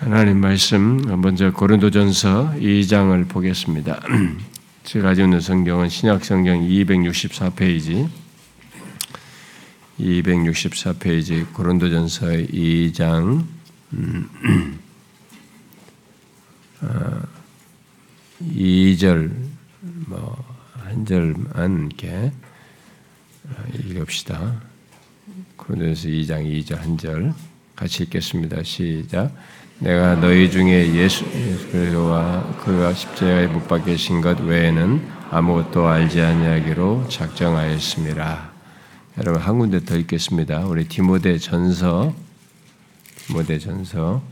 하나님 말씀 먼저 고린도전서 2장을 보겠습니다. 제가 가지고 있는 성경은 신약 성경 264페이지 264페이지 고린도전서 2장 음, 어, 2절 뭐 한 절만 이렇게 어, 읽읍시다. 고린도전서 2장 2절 한 절 같이 읽겠습니다. 시작. 내가 너희 중에 예수 그리스도와 그가 십자가에 못 박히신 것 외에는 아무것도 알지 아니하기로 작정하였습니다. 여러분 한 군데 더 읽겠습니다. 우리 디모데 전서 디모데 전서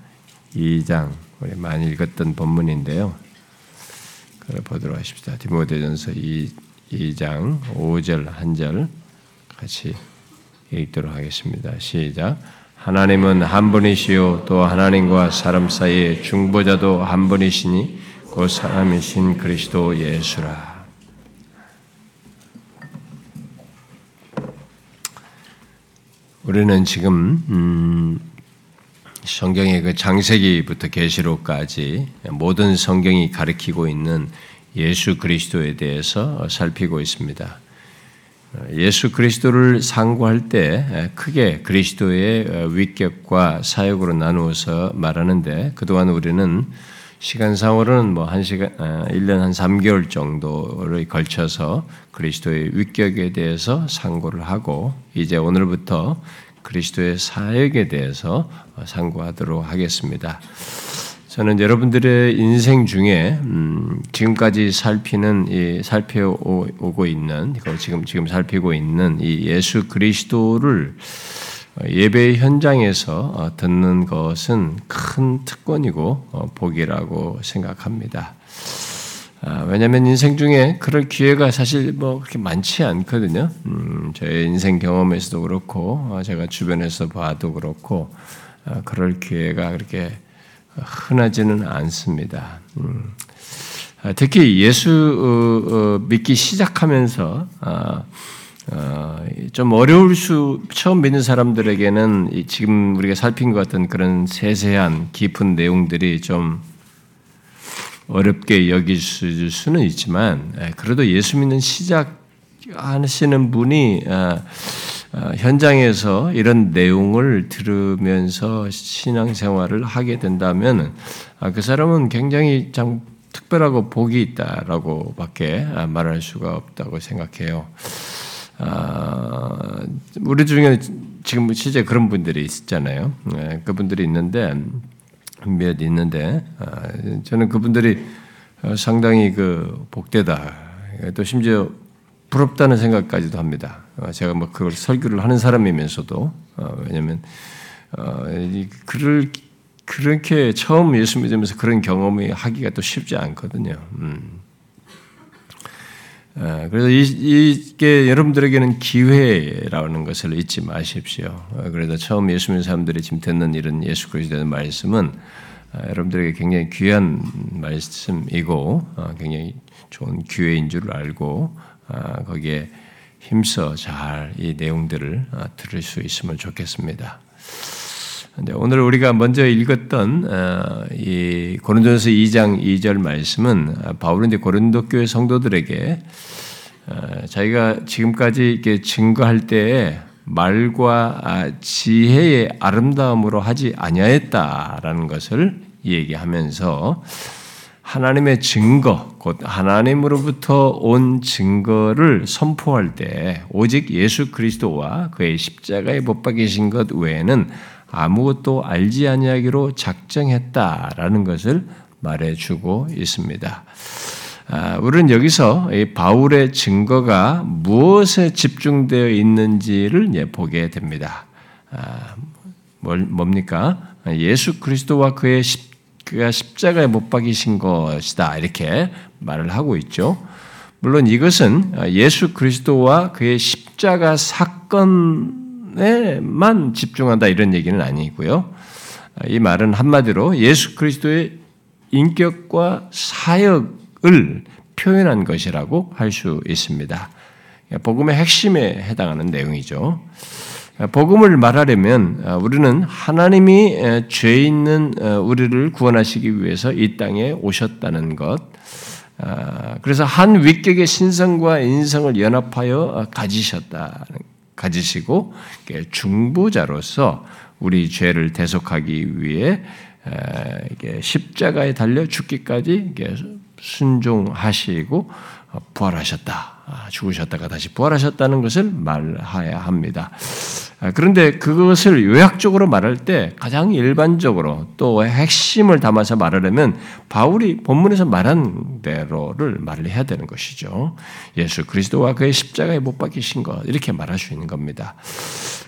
2장 우리 많이 읽었던 본문인데요. 그래 보도록 하십시다. 디모데 전서 2, 2장 5절 한 절 같이 읽도록 하겠습니다. 시작. 하나님은 한 분이시요 또 하나님과 사람 사이의 중보자도 한 분이시니 그 사람이신 그리스도 예수라. 우리는 지금 음, 성경의 그 장세기부터 계시록까지 모든 성경이 가리키고 있는 예수 그리스도에 대해서 살피고 있습니다. 예수 그리스도를 상고할 때 크게 그리스도의 위격과 사역으로 나누어서 말하는데 그동안 우리는 시간상으로는 뭐 한 시간, 1년 한 3개월 정도를 걸쳐서 그리스도의 위격에 대해서 상고를 하고 이제 오늘부터 그리스도의 사역에 대해서 상고하도록 하겠습니다. 저는 여러분들의 인생 중에 음, 지금까지 살피는 이 살펴오고 있는 지금 지금 살피고 있는 이 예수 그리스도를 예배 현장에서 어, 듣는 것은 큰 특권이고 어, 복이라고 생각합니다. 아, 왜냐하면 인생 중에 그럴 기회가 사실 뭐 그렇게 많지 않거든요. 음, 저의 인생 경험에서도 그렇고 어, 제가 주변에서 봐도 그렇고 그럴 기회가 그렇게 흔하지는 않습니다. 음. 아, 특히 예수 어, 어, 믿기 시작하면서 아, 어, 좀 어려울 수 처음 믿는 사람들에게는 지금 우리가 살핀 것 같은 그런 세세한 깊은 내용들이 좀 어렵게 여길 수는 있지만 예, 그래도 예수 믿는 시작 하시는 분이 아, 어, 현장에서 이런 내용을 들으면서 신앙생활을 하게 된다면 아, 그 사람은 굉장히 참 특별하고 복이 있다라고밖에 아, 말할 수가 없다고 생각해요. 아, 우리 중에 지금 실제 그런 분들이 있잖아요. 네, 그분들이 있는데 몇 있는데 저는 그분들이 어, 상당히 그 복되다. 또 심지어 부럽다는 생각까지도 합니다. 어, 제가 뭐 그걸 설교를 하는 사람이면서도 어, 왜냐하면 어, 그를 그렇게 처음 예수 믿으면서 그런 경험이 하기가 또 쉽지 않거든요. 음. 그래서 이, 게 여러분들에게는 기회라는 것을 잊지 마십시오. 그래서 처음 예수 믿는 사람들이 지금 듣는 이런 예수 그리스도의 말씀은 여러분들에게 굉장히 귀한 말씀이고 굉장히 좋은 기회인 줄 알고 거기에 힘써 잘 이 내용들을 어, 들을 수 있으면 좋겠습니다. 근데 오늘 우리가 먼저 읽었던 어, 이 고린도전서 2장 2절 말씀은 어, 바울은 이제 고린도 교회 성도들에게 자기가 지금까지 이렇게 증거할 때에 말과 아, 지혜의 아름다움으로 하지 아니하였다라는 것을 얘기하면서 하나님의 증거, 곧 하나님으로부터 온 증거를 선포할 때 오직 예수 그리스도와 그의 십자가에 못 박이신 것 외에는 아무것도 알지 아니하기로 작정했다라는 것을 말해주고 있습니다. 아, 우리는 여기서 바울의 증거가 무엇에 집중되어 있는지를 보게 됩니다. 아, 뭡니까? 예수 그리스도와 그의 십 그가 십자가에 못 박이신 것이다. 이렇게 말을 하고 있죠. 물론 이것은 예수 그리스도와 그의 십자가 사건에만 집중한다 이런 얘기는 아니고요. 이 말은 한마디로 예수 그리스도의 인격과 사역을 표현한 것이라고 할 수 있습니다. 복음의 핵심에 해당하는 내용이죠. 복음을 말하려면 우리는 하나님이 죄 있는 우리를 구원하시기 위해서 이 땅에 오셨다는 것. 그래서 한 위격의 신성과 인성을 연합하여 가지셨다. 가지시고 중보자로서 우리 죄를 대속하기 위해 십자가에 달려 죽기까지 순종하시고 부활하셨다. 아, 죽으셨다가 다시 부활하셨다는 것을 말해야 합니다. 아, 그런데 그것을 요약적으로 말할 때 가장 일반적으로 또 핵심을 담아서 말하려면 바울이 본문에서 말한 대로를 말을 해야 되는 것이죠. 예수 그리스도와 그의 십자가에 못 박히신 것 이렇게 말할 수 있는 겁니다.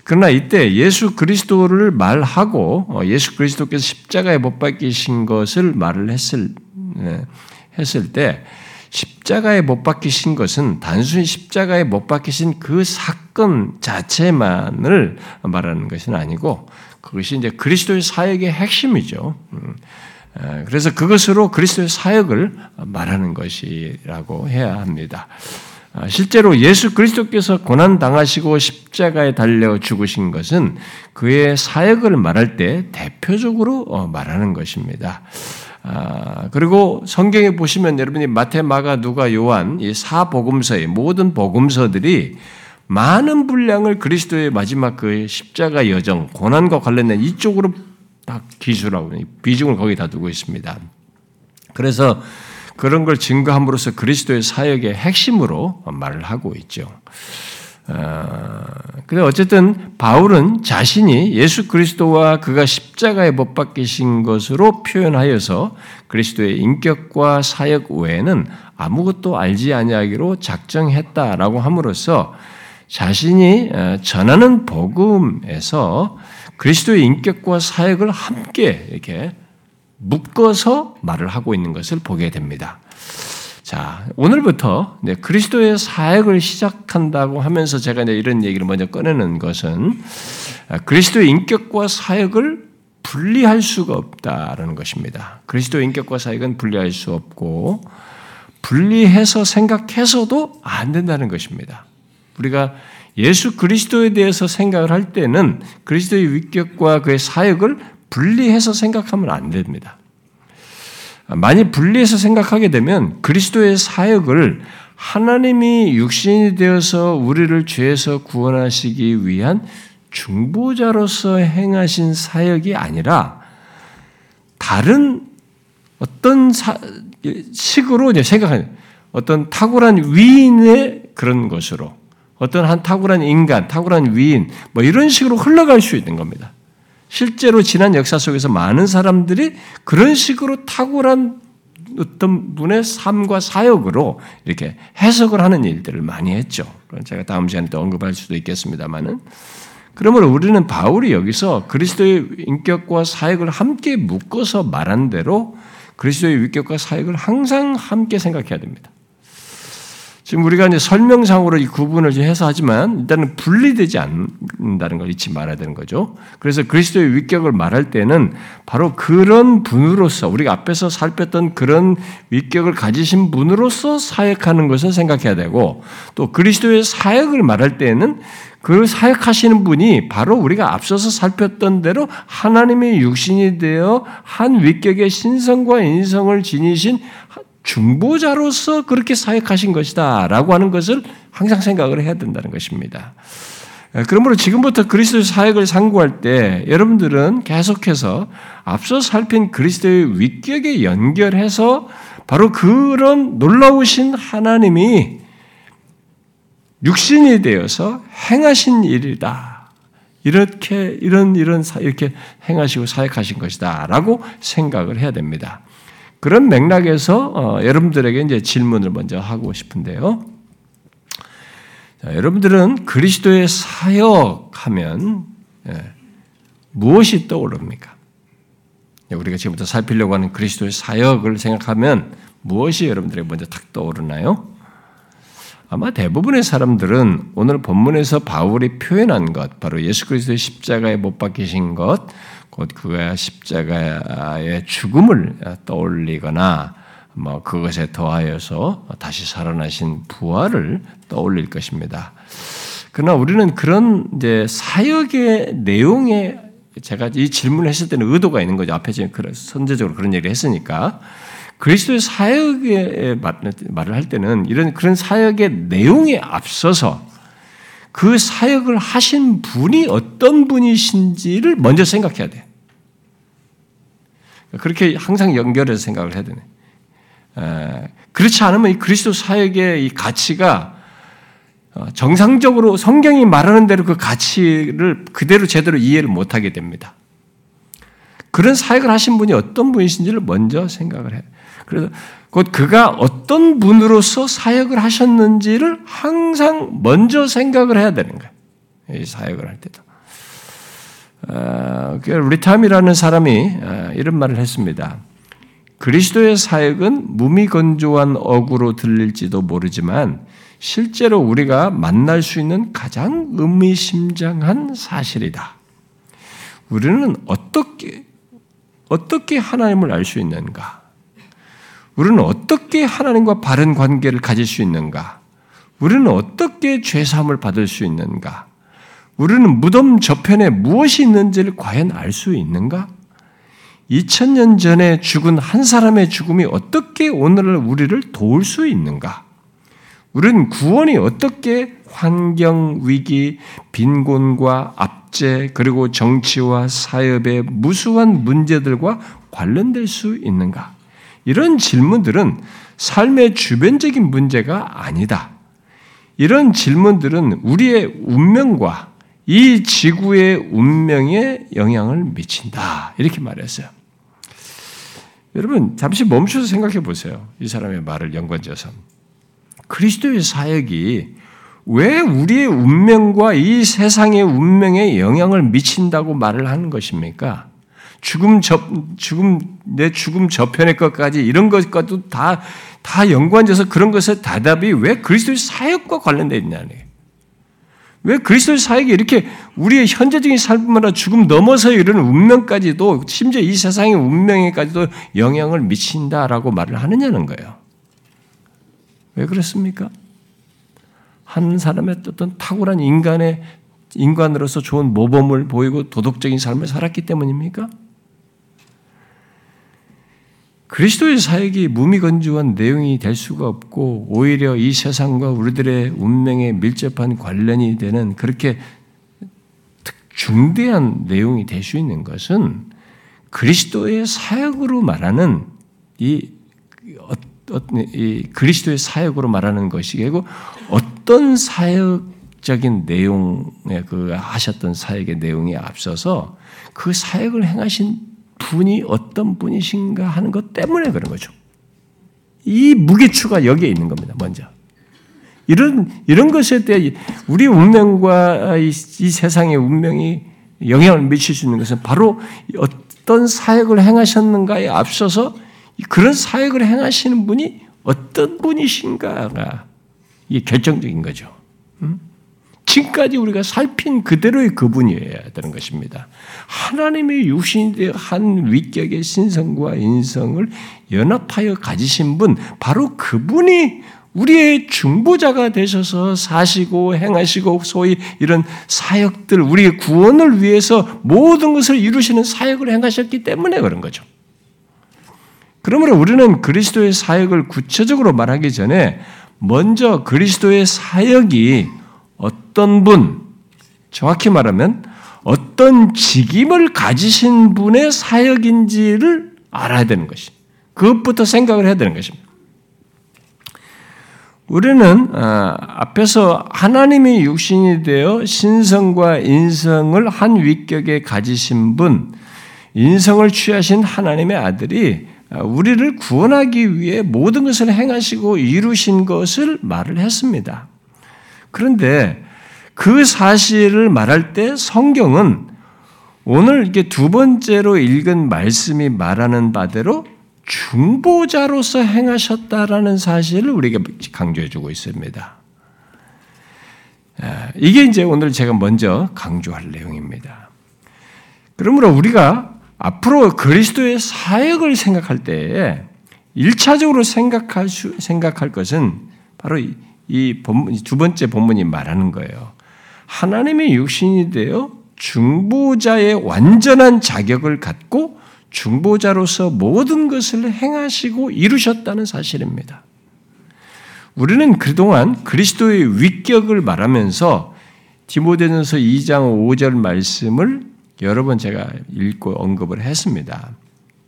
그러나 이때 예수 그리스도를 말하고 어, 예수 그리스도께서 십자가에 못 박히신 것을 말을 했을 네, 했을 때 십자가에 못 박히신 것은 단순히 십자가에 못 박히신 그 사건 자체만을 말하는 것은 아니고 그것이 이제 그리스도의 사역의 핵심이죠. 음. 그래서 그것으로 그리스도의 사역을 말하는 것이라고 해야 합니다. 아, 실제로 예수 그리스도께서 고난 당하시고 십자가에 달려 죽으신 것은 그의 사역을 말할 때 대표적으로 어, 말하는 것입니다. 아, 그리고 성경에 보시면 여러분이 마태, 마가, 누가, 요한 이 사복음서의 모든 복음서들이 많은 분량을 그리스도의 마지막 그 십자가 여정, 고난과 관련된 이쪽으로 다 기술하고 비중을 거기 다 두고 있습니다. 그래서 그런 걸 증거함으로써 그리스도의 사역의 핵심으로 말을 하고 있죠. 어, 근데 어쨌든 바울은 자신이 예수 그리스도와 그가 십자가에 못 박히신 것으로 표현하여서 그리스도의 인격과 사역 외에는 아무것도 알지 아니하기로 작정했다라고 함으로써 자신이 어, 전하는 복음에서 그리스도의 인격과 사역을 함께 이렇게 묶어서 말을 하고 있는 것을 보게 됩니다. 자, 오늘부터 그리스도의 사역을 시작한다고 하면서 제가 이런 얘기를 먼저 꺼내는 것은 아, 그리스도의 인격과 사역을 분리할 수가 없다라는 것입니다. 그리스도의 인격과 사역은 분리할 수 없고 분리해서 생각해서도 안 된다는 것입니다. 우리가 예수 그리스도에 대해서 생각을 할 때는 그리스도의 위격과 그의 사역을 분리해서 생각하면 안 됩니다. 많이 분리해서 생각하게 되면 그리스도의 사역을 하나님이 육신이 되어서 우리를 죄에서 구원하시기 위한 중보자로서 행하신 사역이 아니라 다른 어떤 사, 식으로 이제 생각하는 어떤 탁월한 위인의 그런 것으로 어떤 한 탁월한 인간, 탁월한 위인 뭐 이런 식으로 흘러갈 수 있는 겁니다. 실제로 지난 역사 속에서 많은 사람들이 그런 식으로 탁월한 어떤 분의 삶과 사역으로 이렇게 해석을 하는 일들을 많이 했죠. 제가 다음 시간에 또 언급할 수도 있겠습니다만은. 그러므로 우리는 바울이 여기서 그리스도의 인격과 사역을 함께 묶어서 말한 대로 그리스도의 위격과 사역을 항상 함께 생각해야 됩니다. 지금 우리가 이제 설명상으로 이 구분을 해서 하지만 일단은 분리되지 않는다는 걸 잊지 말아야 되는 거죠. 그래서 그리스도의 위격을 말할 때는 바로 그런 분으로서 우리가 앞에서 살폈던 그런 위격을 가지신 분으로서 사역하는 것을 생각해야 되고 또 그리스도의 사역을 말할 때에는 그 사역하시는 분이 바로 우리가 앞서서 살폈던 대로 하나님의 육신이 되어 한 위격의 신성과 인성을 지니신 중보자로서 그렇게 사역하신 것이다. 라고 하는 것을 항상 생각을 해야 된다는 것입니다. 그러므로 지금부터 그리스도의 사역을 상고할 때 여러분들은 계속해서 앞서 살핀 그리스도의 위격에 연결해서 바로 그런 놀라우신 하나님이 육신이 되어서 행하신 일이다. 이렇게 이런 이런 이렇게 행하시고 사역하신 것이다라고 생각을 해야 됩니다. 그런 맥락에서 어, 여러분들에게 이제 질문을 먼저 하고 싶은데요. 자, 여러분들은 그리스도의 사역하면 예, 무엇이 떠오릅니까? 예, 우리가 지금부터 살피려고 하는 그리스도의 사역을 생각하면 무엇이 여러분들에게 먼저 탁 떠오르나요? 아마 대부분의 사람들은 오늘 본문에서 바울이 표현한 것, 바로 예수 그리스도의 십자가에 못 박히신 것, 곧 그가 십자가의 죽음을 떠올리거나 뭐 그것에 더하여서 다시 살아나신 부활을 떠올릴 것입니다. 그러나 우리는 그런 이제 사역의 내용에 제가 이 질문을 했을 때는 의도가 있는 거죠. 앞에 지금 선제적으로 그런 얘기를 했으니까. 그리스도의 사역에 말을 할 때는 이런 그런 사역의 내용에 앞서서 그 사역을 하신 분이 어떤 분이신지를 먼저 생각해야 돼. 그렇게 항상 연결해서 생각을 해야 되네. 그렇지 않으면 이 그리스도 사역의 이 가치가 어, 정상적으로 성경이 말하는 대로 그 가치를 그대로 제대로 이해를 못하게 됩니다. 그런 사역을 하신 분이 어떤 분이신지를 먼저 생각을 해. 그래서 곧 그가 어떤 분으로서 사역을 하셨는지를 항상 먼저 생각을 해야 되는 거예요. 이 사역을 할 때도. 어, 그 리탐이라는 사람이 어, 이런 말을 했습니다. 그리스도의 사역은 무미건조한 어구로 들릴지도 모르지만 실제로 우리가 만날 수 있는 가장 의미심장한 사실이다. 우리는 어떻게 어떻게 하나님을 알 수 있는가? 우리는 어떻게 하나님과 바른 관계를 가질 수 있는가? 우리는 어떻게 죄 사함을 받을 수 있는가? 우리는 무덤 저편에 무엇이 있는지를 과연 알 수 있는가? 2000년 전에 죽은 한 사람의 죽음이 어떻게 오늘을 우리를 도울 수 있는가? 우리는 구원이 어떻게 환경, 위기, 빈곤과 압제, 그리고 정치와 사업의 무수한 문제들과 관련될 수 있는가? 이런 질문들은 삶의 주변적인 문제가 아니다. 이런 질문들은 우리의 운명과 이 지구의 운명에 영향을 미친다. 이렇게 말했어요. 여러분, 잠시 멈춰서 생각해 보세요. 이 사람의 말을 연관지어서. 그리스도의 사역이 왜 우리의 운명과 이 세상의 운명에 영향을 미친다고 말을 하는 것입니까? 죽음 저, 죽음, 내 죽음 저편의 것까지 이런 것과도 다, 다 연관져서 그런 것의 대답이 왜 그리스도의 사역과 관련되어 있냐는 왜 그리스도의 사역이 이렇게 우리의 현재적인 삶뿐만 아니라 죽음 넘어서 이르는 운명까지도 심지어 이 세상의 운명에까지도 영향을 미친다라고 말을 하느냐는 거예요. 왜 그렇습니까? 한 사람의 어떤 탁월한 인간의 인간으로서 좋은 모범을 보이고 도덕적인 삶을 살았기 때문입니까? 그리스도의 사역이 무미건조한 내용이 될 수가 없고 오히려 이 세상과 우리들의 운명에 밀접한 관련이 되는 그렇게 중대한 내용이 될 수 있는 것은 그리스도의 사역으로 말하는 이, 어, 어, 이 그리스도의 사역으로 말하는 것이고 어떤 사역적인 내용에 그 하셨던 사역의 내용에 앞서서 그 사역을 행하신 분이 어떤 분이신가 하는 것 때문에 그런 거죠. 이 무게추가 여기에 있는 겁니다. 먼저. 이런 이런 것에 대해 우리 운명과 이, 이 세상의 운명이 영향을 미칠 수 있는 것은 바로 어떤 사역을 행하셨는가에 앞서서 그런 사역을 행하시는 분이 어떤 분이신가가 이게 결정적인 거죠. 음? 지금까지 우리가 살핀 그대로의 그분이어야 되는 것입니다. 하나님의 육신이 한 위격의 신성과 인성을 연합하여 가지신 분, 바로 그분이 우리의 중보자가 되셔서 사시고 행하시고 소위 이런 사역들, 우리의 구원을 위해서 모든 것을 이루시는 사역을 행하셨기 때문에 그런 거죠. 그러므로 우리는 그리스도의 사역을 구체적으로 말하기 전에 먼저 그리스도의 사역이 어떤 분, 정확히 말하면 어떤 직임을 가지신 분의 사역인지를 알아야 되는 것이. 그것부터 생각을 해야 되는 것입니다. 우리는 어, 앞에서 하나님이 육신이 되어 신성과 인성을 한 위격에 가지신 분, 인성을 취하신 하나님의 아들이 어, 우리를 구원하기 위해 모든 것을 행하시고 이루신 것을 말을 했습니다. 그런데 그 사실을 말할 때 성경은 오늘 이게 두 번째로 읽은 말씀이 말하는 바대로 중보자로서 행하셨다라는 사실을 우리에게 강조해 주고 있습니다. 이게 이제 오늘 제가 먼저 강조할 내용입니다. 그러므로 우리가 앞으로 그리스도의 사역을 생각할 때에 1차적으로 생각할, 수, 생각할 것은 바로 이 본문, 두 번째 본문이 말하는 거예요. 하나님의 육신이 되어 중보자의 완전한 자격을 갖고 중보자로서 모든 것을 행하시고 이루셨다는 사실입니다. 우리는 그동안 그리스도의 위격을 말하면서 디모데전서 2장 5절 말씀을 여러 번 제가 읽고 언급을 했습니다.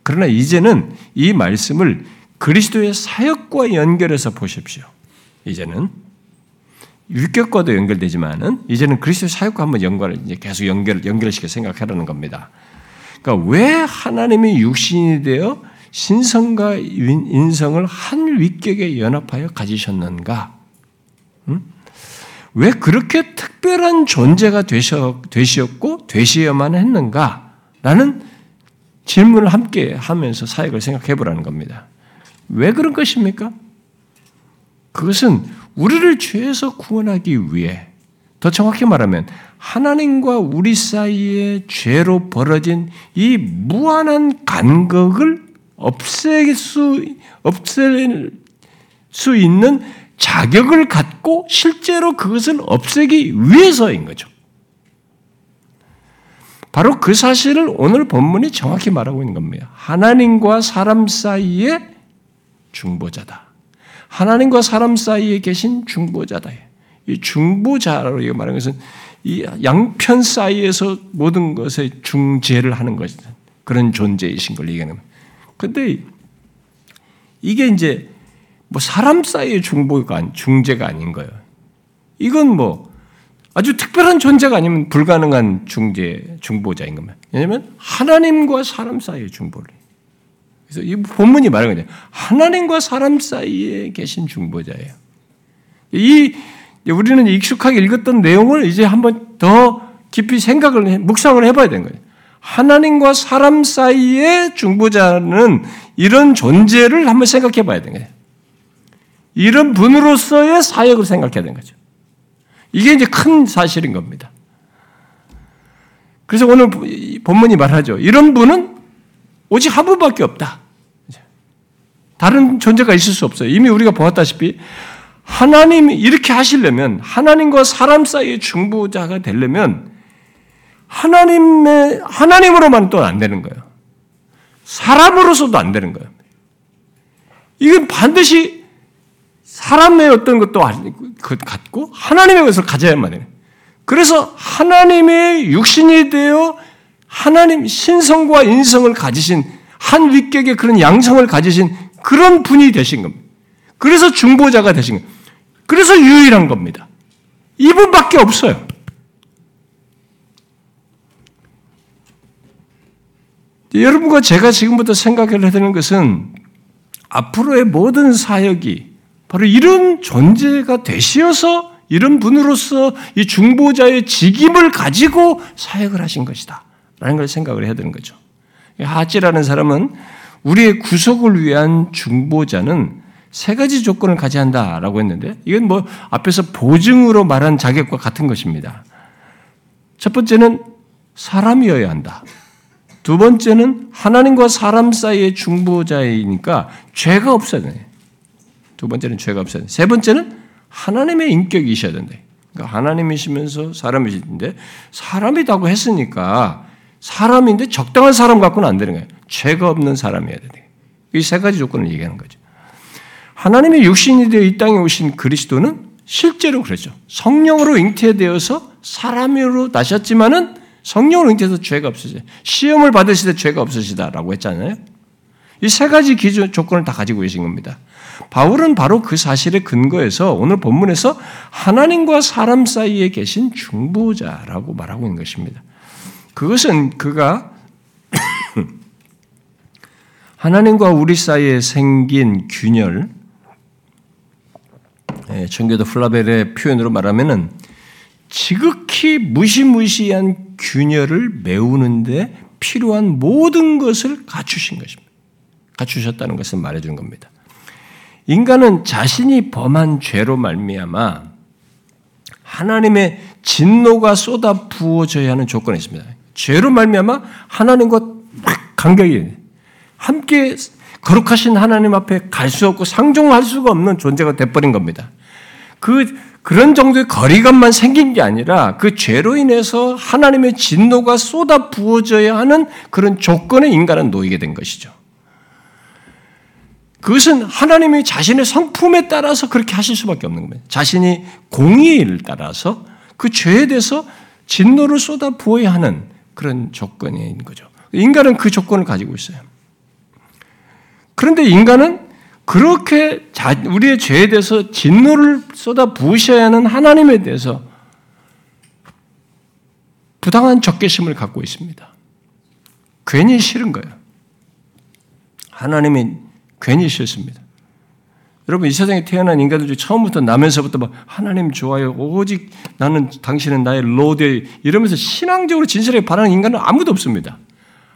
그러나 이제는 이 말씀을 그리스도의 사역과 연결해서 보십시오. 이제는 위격과도 연결되지만은 이제는 그리스도의 사역과 한번 연관을 이제 계속 연결 연결시켜 생각하라는 겁니다. 그러니까 왜 하나님이 육신이 되어 신성과 인성을 한 위격에 연합하여 가지셨는가? 음? 왜 그렇게 특별한 존재가 되셨, 되시었고 되시어야만 했는가? 라는 질문을 함께 하면서 사역을 생각해 보라는 겁니다. 왜 그런 것입니까? 그것은 우리를 죄에서 구원하기 위해 더 정확히 말하면 하나님과 우리 사이에 죄로 벌어진 이 무한한 간극을 없앨 수, 없앨 수 있는 자격을 갖고 실제로 그것을 없애기 위해서인 거죠. 바로 그 사실을 오늘 본문이 정확히 말하고 있는 겁니다. 하나님과 사람 사이의 중보자다. 하나님과 사람 사이에 계신 중보자다. 이 중보자로 말하는 것은 이 양편 사이에서 모든 것의 중재를 하는 것 그런 존재이신 걸 얘기하는 겁니다. 근데 이게 이제 뭐 사람 사이의 중보가 중재가 아닌 거예요. 이건 뭐 아주 특별한 존재가 아니면 불가능한 중재 중보자인 겁니다. 왜냐하면 하나님과 사람 사이의 중보를. 그래서 이 본문이 말하는 거죠. 하나님과 사람 사이에 계신 중보자예요. 이 우리는 익숙하게 읽었던 내용을 이제 한번 더 깊이 생각을 묵상을 해봐야 되는 거예요. 하나님과 사람 사이의 중보자는 이런 존재를 한번 생각해 봐야 되는 거예요. 이런 분으로서의 사역을 생각해야 되는 거죠. 이게 이제 큰 사실인 겁니다. 그래서 오늘 본문이 말하죠. 이런 분은 오직 한 분밖에 없다. 다른 존재가 있을 수 없어요. 이미 우리가 보았다시피 하나님이 이렇게 하시려면 하나님과 사람 사이의 중보자가 되려면 하나님의 하나님으로만 또 안 되는 거예요. 사람으로서도 안 되는 거예요. 이건 반드시 사람의 어떤 것도 갖고 하나님의 것을 가져야만 해요. 그래서 하나님의 육신이 되어 하나님 신성과 인성을 가지신 한 위격의 그런 양성을 가지신 그런 분이 되신 겁니다. 그래서 중보자가 되신 겁니다. 그래서 유일한 겁니다. 이분밖에 없어요. 여러분과 제가 지금부터 생각해야 되는 것은 앞으로의 모든 사역이 바로 이런 존재가 되시어서 이런 분으로서 이 중보자의 직임을 가지고 사역을 하신 것이다. 라는 걸 생각을 해야 되는 거죠. 하찌라는 사람은 우리의 구속을 위한 중보자는 세 가지 조건을 가져야 한다라고 했는데 이건 뭐 앞에서 보증으로 말한 자격과 같은 것입니다. 첫 번째는 사람이어야 한다. 두 번째는 하나님과 사람 사이의 중보자이니까 죄가 없어야 돼. 두 번째는 죄가 없어야 돼. 세 번째는 하나님의 인격이셔야 된다. 그러니까 하나님이시면서 사람이신데 사람이라고 했으니까 사람인데 적당한 사람 갖고는 안 되는 거예요. 죄가 없는 사람이어야 돼. 이세 가지 조건을 얘기하는 거죠. 하나님의 육신이 되어 이 땅에 오신 그리스도는 실제로 그렇죠. 성령으로 잉태되어서 사람으로 나셨지만은 성령으로 잉태해서 죄가 없으시 시험을 받으시되 죄가 없으시다라고 했잖아요. 이 세 가지 기준 조건을 다 가지고 계신 겁니다. 바울은 바로 그 사실에 근거해서 오늘 본문에서 하나님과 사람 사이에 계신 중보자라고 말하고 있는 것입니다. 그것은 그가 하나님과 우리 사이에 생긴 균열, 예, 청교도 플라벨의 표현으로 말하면은 지극히 무시무시한 균열을 메우는데 필요한 모든 것을 갖추신 것입니다. 갖추셨다는 것을 말해주는 겁니다. 인간은 자신이 범한 죄로 말미암아 하나님의 진노가 쏟아 부어져야 하는 조건이 있습니다. 죄로 말미암아 하나님과 간격이 함께 거룩하신 하나님 앞에 갈 수 없고 상종할 수가 없는 존재가 돼버린 겁니다. 그 그런 정도의 거리감만 생긴 게 아니라 그 죄로 인해서 하나님의 진노가 쏟아 부어져야 하는 그런 조건에 인간은 놓이게 된 것이죠. 그것은 하나님이 자신의 성품에 따라서 그렇게 하실 수밖에 없는 겁니다. 자신이 공의를 따라서 그 죄에 대해서 진노를 쏟아 부어야 하는 그런 있는 거죠. 인간은 그 조건을 가지고 있어요. 그런데 인간은 그렇게 우리의 죄에 대해서 진노를 쏟아 부으셔야 하는 하나님에 대해서 부당한 적개심을 갖고 있습니다. 괜히 싫은 거예요. 하나님이 괜히 싫습니다. 여러분 이 세상에 태어난 인간들 중 처음부터 나면서부터 막 하나님 좋아요. 오직 나는 당신은 나의 Lord 이러면서 신앙적으로 진실하게 바라는 인간은 아무도 없습니다.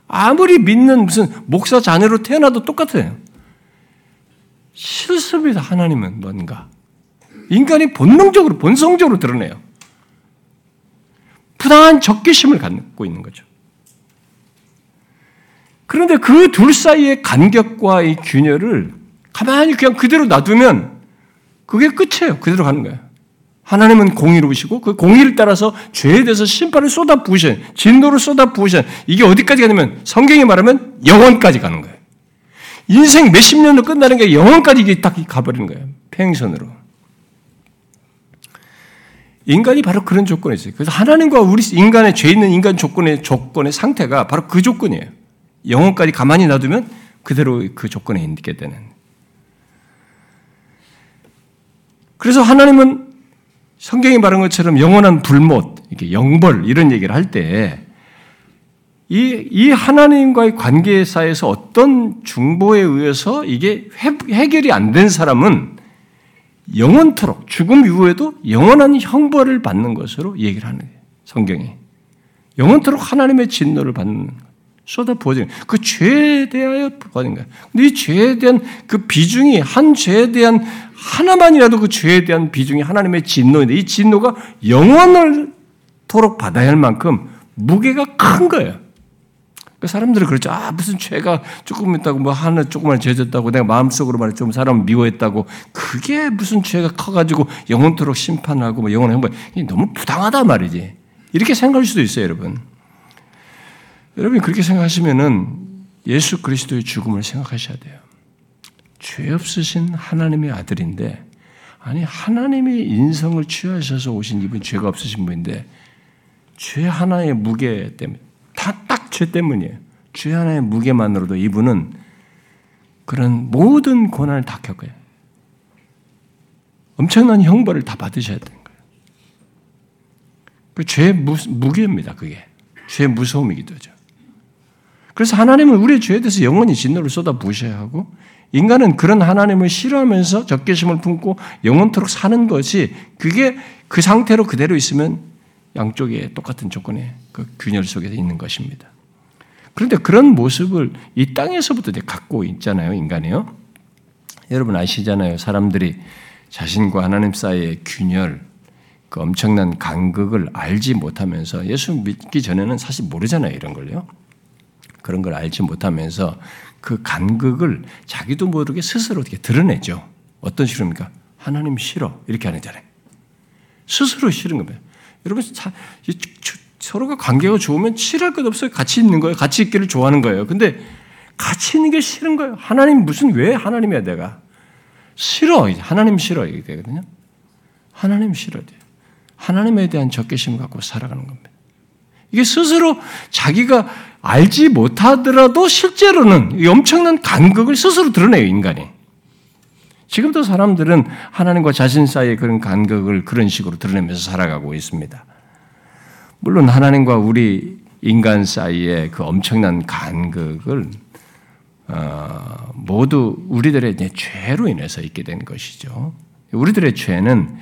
아무리 믿는 무슨 목사 자녀로 태어나도 똑같아요. 싫습니다. 하나님은 뭔가 인간이 본능적으로 본성적으로 드러내요. 부당한 적개심을 갖고 있는 거죠. 그런데 그 둘 사이의 간격과 이 균열을 가만히 그냥 그대로 놔두면 그게 끝이에요. 그대로 가는 거예요. 하나님은 공의로우시고 그 공의를 따라서 죄에 대해서 심판을 쏟아 부으셔 진노를 쏟아 부으셔 이게 어디까지 가냐면 성경이 말하면 영원까지 가는 거예요. 인생 몇십 년도 끝나는 게 영원까지 이게 딱 가버리는 거예요. 팽선으로. 인간이 바로 그런 조건이 있어요. 그래서 하나님과 우리 인간의 죄 있는 인간 조건의 조건의 상태가 바로 그 조건이에요. 영원까지 가만히 놔두면 그대로 그 조건에 있게 되는. 그래서 하나님은 성경이 말한 것처럼 영원한 불못, 이렇게 영벌 이런 얘기를 할 때 이, 이 하나님과의 관계 사이에서 어떤 중보에 의해서 이게 해결이 안 된 사람은 영원토록 죽음 이후에도 영원한 형벌을 받는 것으로 얘기를 하는 거예요. 성경이. 영원토록 하나님의 진노를 받는 쏟아 부어지는 그 죄에 대하여 받는 거예요. 근데 이 죄에 대한 그 비중이 한 죄에 대한 하나만이라도 그 죄에 대한 비중이 하나님의 진노인데 이 진노가 영원을토록 받아야 할 만큼 무게가 큰 거예요. 그 사람들은 그렇죠. 아, 무슨 죄가 조금 있다고, 뭐, 하나 조금만 죄졌다고, 내가 마음속으로 말해 좀 사람 미워했다고, 그게 무슨 죄가 커가지고 영원토록 심판하고, 뭐, 영원 행복, 너무 부당하다 말이지. 이렇게 생각할 수도 있어요, 여러분. 여러분 그렇게 생각하시면은 예수 그리스도의 죽음을 생각하셔야 돼요. 죄 없으신 하나님의 아들인데, 아니, 하나님이 인성을 취하셔서 오신 이분 죄가 없으신 분인데, 죄 하나의 무게 때문에, 다 딱 죄 때문이에요. 죄 하나의 무게만으로도 이분은 그런 모든 고난을 다 겪어요. 엄청난 형벌을 다 받으셔야 되는 거예요. 그 죄의 무게입니다, 그게. 죄의 무서움이기도 하죠. 그래서 하나님은 우리의 죄에 대해서 영원히 진노를 쏟아 부으셔야 하고 인간은 그런 하나님을 싫어하면서 적개심을 품고 영원토록 사는 것이 그게 그 상태로 그대로 있으면 양쪽에 똑같은 조건의 그 균열 속에 있는 것입니다. 그런데 그런 모습을 이 땅에서부터 갖고 있잖아요, 인간이요. 여러분 아시잖아요. 사람들이 자신과 하나님 사이의 균열, 그 엄청난 간극을 알지 못하면서 예수 믿기 전에는 사실 모르잖아요, 이런 걸요. 그런 걸 알지 못하면서 그 간극을 자기도 모르게 스스로 어떻게 드러내죠. 어떤 식으로입니까? 하나님 싫어. 이렇게 하는잖아요. 스스로 싫은 겁니다. 여러분, 서로가 관계가 좋으면 칠할 것 없어요. 같이 있는 거예요. 같이 있기를 좋아하는 거예요. 근데 같이 있는 게 싫은 거예요. 하나님 무슨 왜 하나님이야 내가 싫어. 하나님 싫어 이게 되거든요. 하나님 싫어 하나님에 대한 적개심 갖고 살아가는 겁니다. 이게 스스로 자기가 알지 못하더라도 실제로는 엄청난 간극을 스스로 드러내요, 인간이. 지금도 사람들은 하나님과 자신 사이의 그런 간극을 그런 식으로 드러내면서 살아가고 있습니다. 물론 하나님과 우리 인간 사이의 그 엄청난 간극을 어, 모두 우리들의 죄로 인해서 있게 된 것이죠. 우리들의 죄는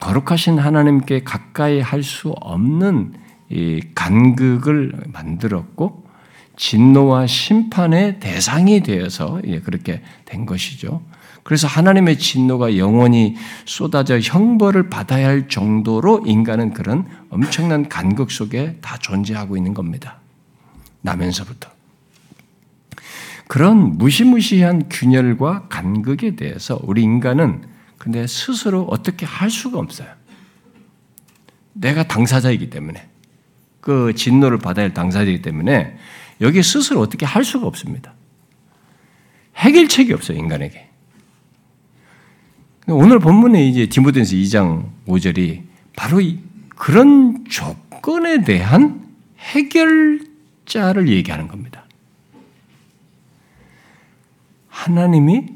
거룩하신 하나님께 가까이 할 수 없는 이 간극을 만들었고 진노와 심판의 대상이 되어서 그렇게 된 것이죠. 그래서 하나님의 진노가 영원히 쏟아져 형벌을 받아야 할 정도로 인간은 그런 엄청난 간극 속에 다 존재하고 있는 겁니다. 나면서부터. 그런 무시무시한 균열과 간극에 대해서 우리 인간은 근데 스스로 어떻게 할 수가 없어요. 내가 당사자이기 때문에 그 진노를 받아야 할 당사자이기 때문에 여기 스스로 어떻게 할 수가 없습니다. 해결책이 없어요, 인간에게. 오늘 본문에 이제 디모데서 2장 5절이 바로 그런 조건에 대한 해결자를 얘기하는 겁니다. 하나님이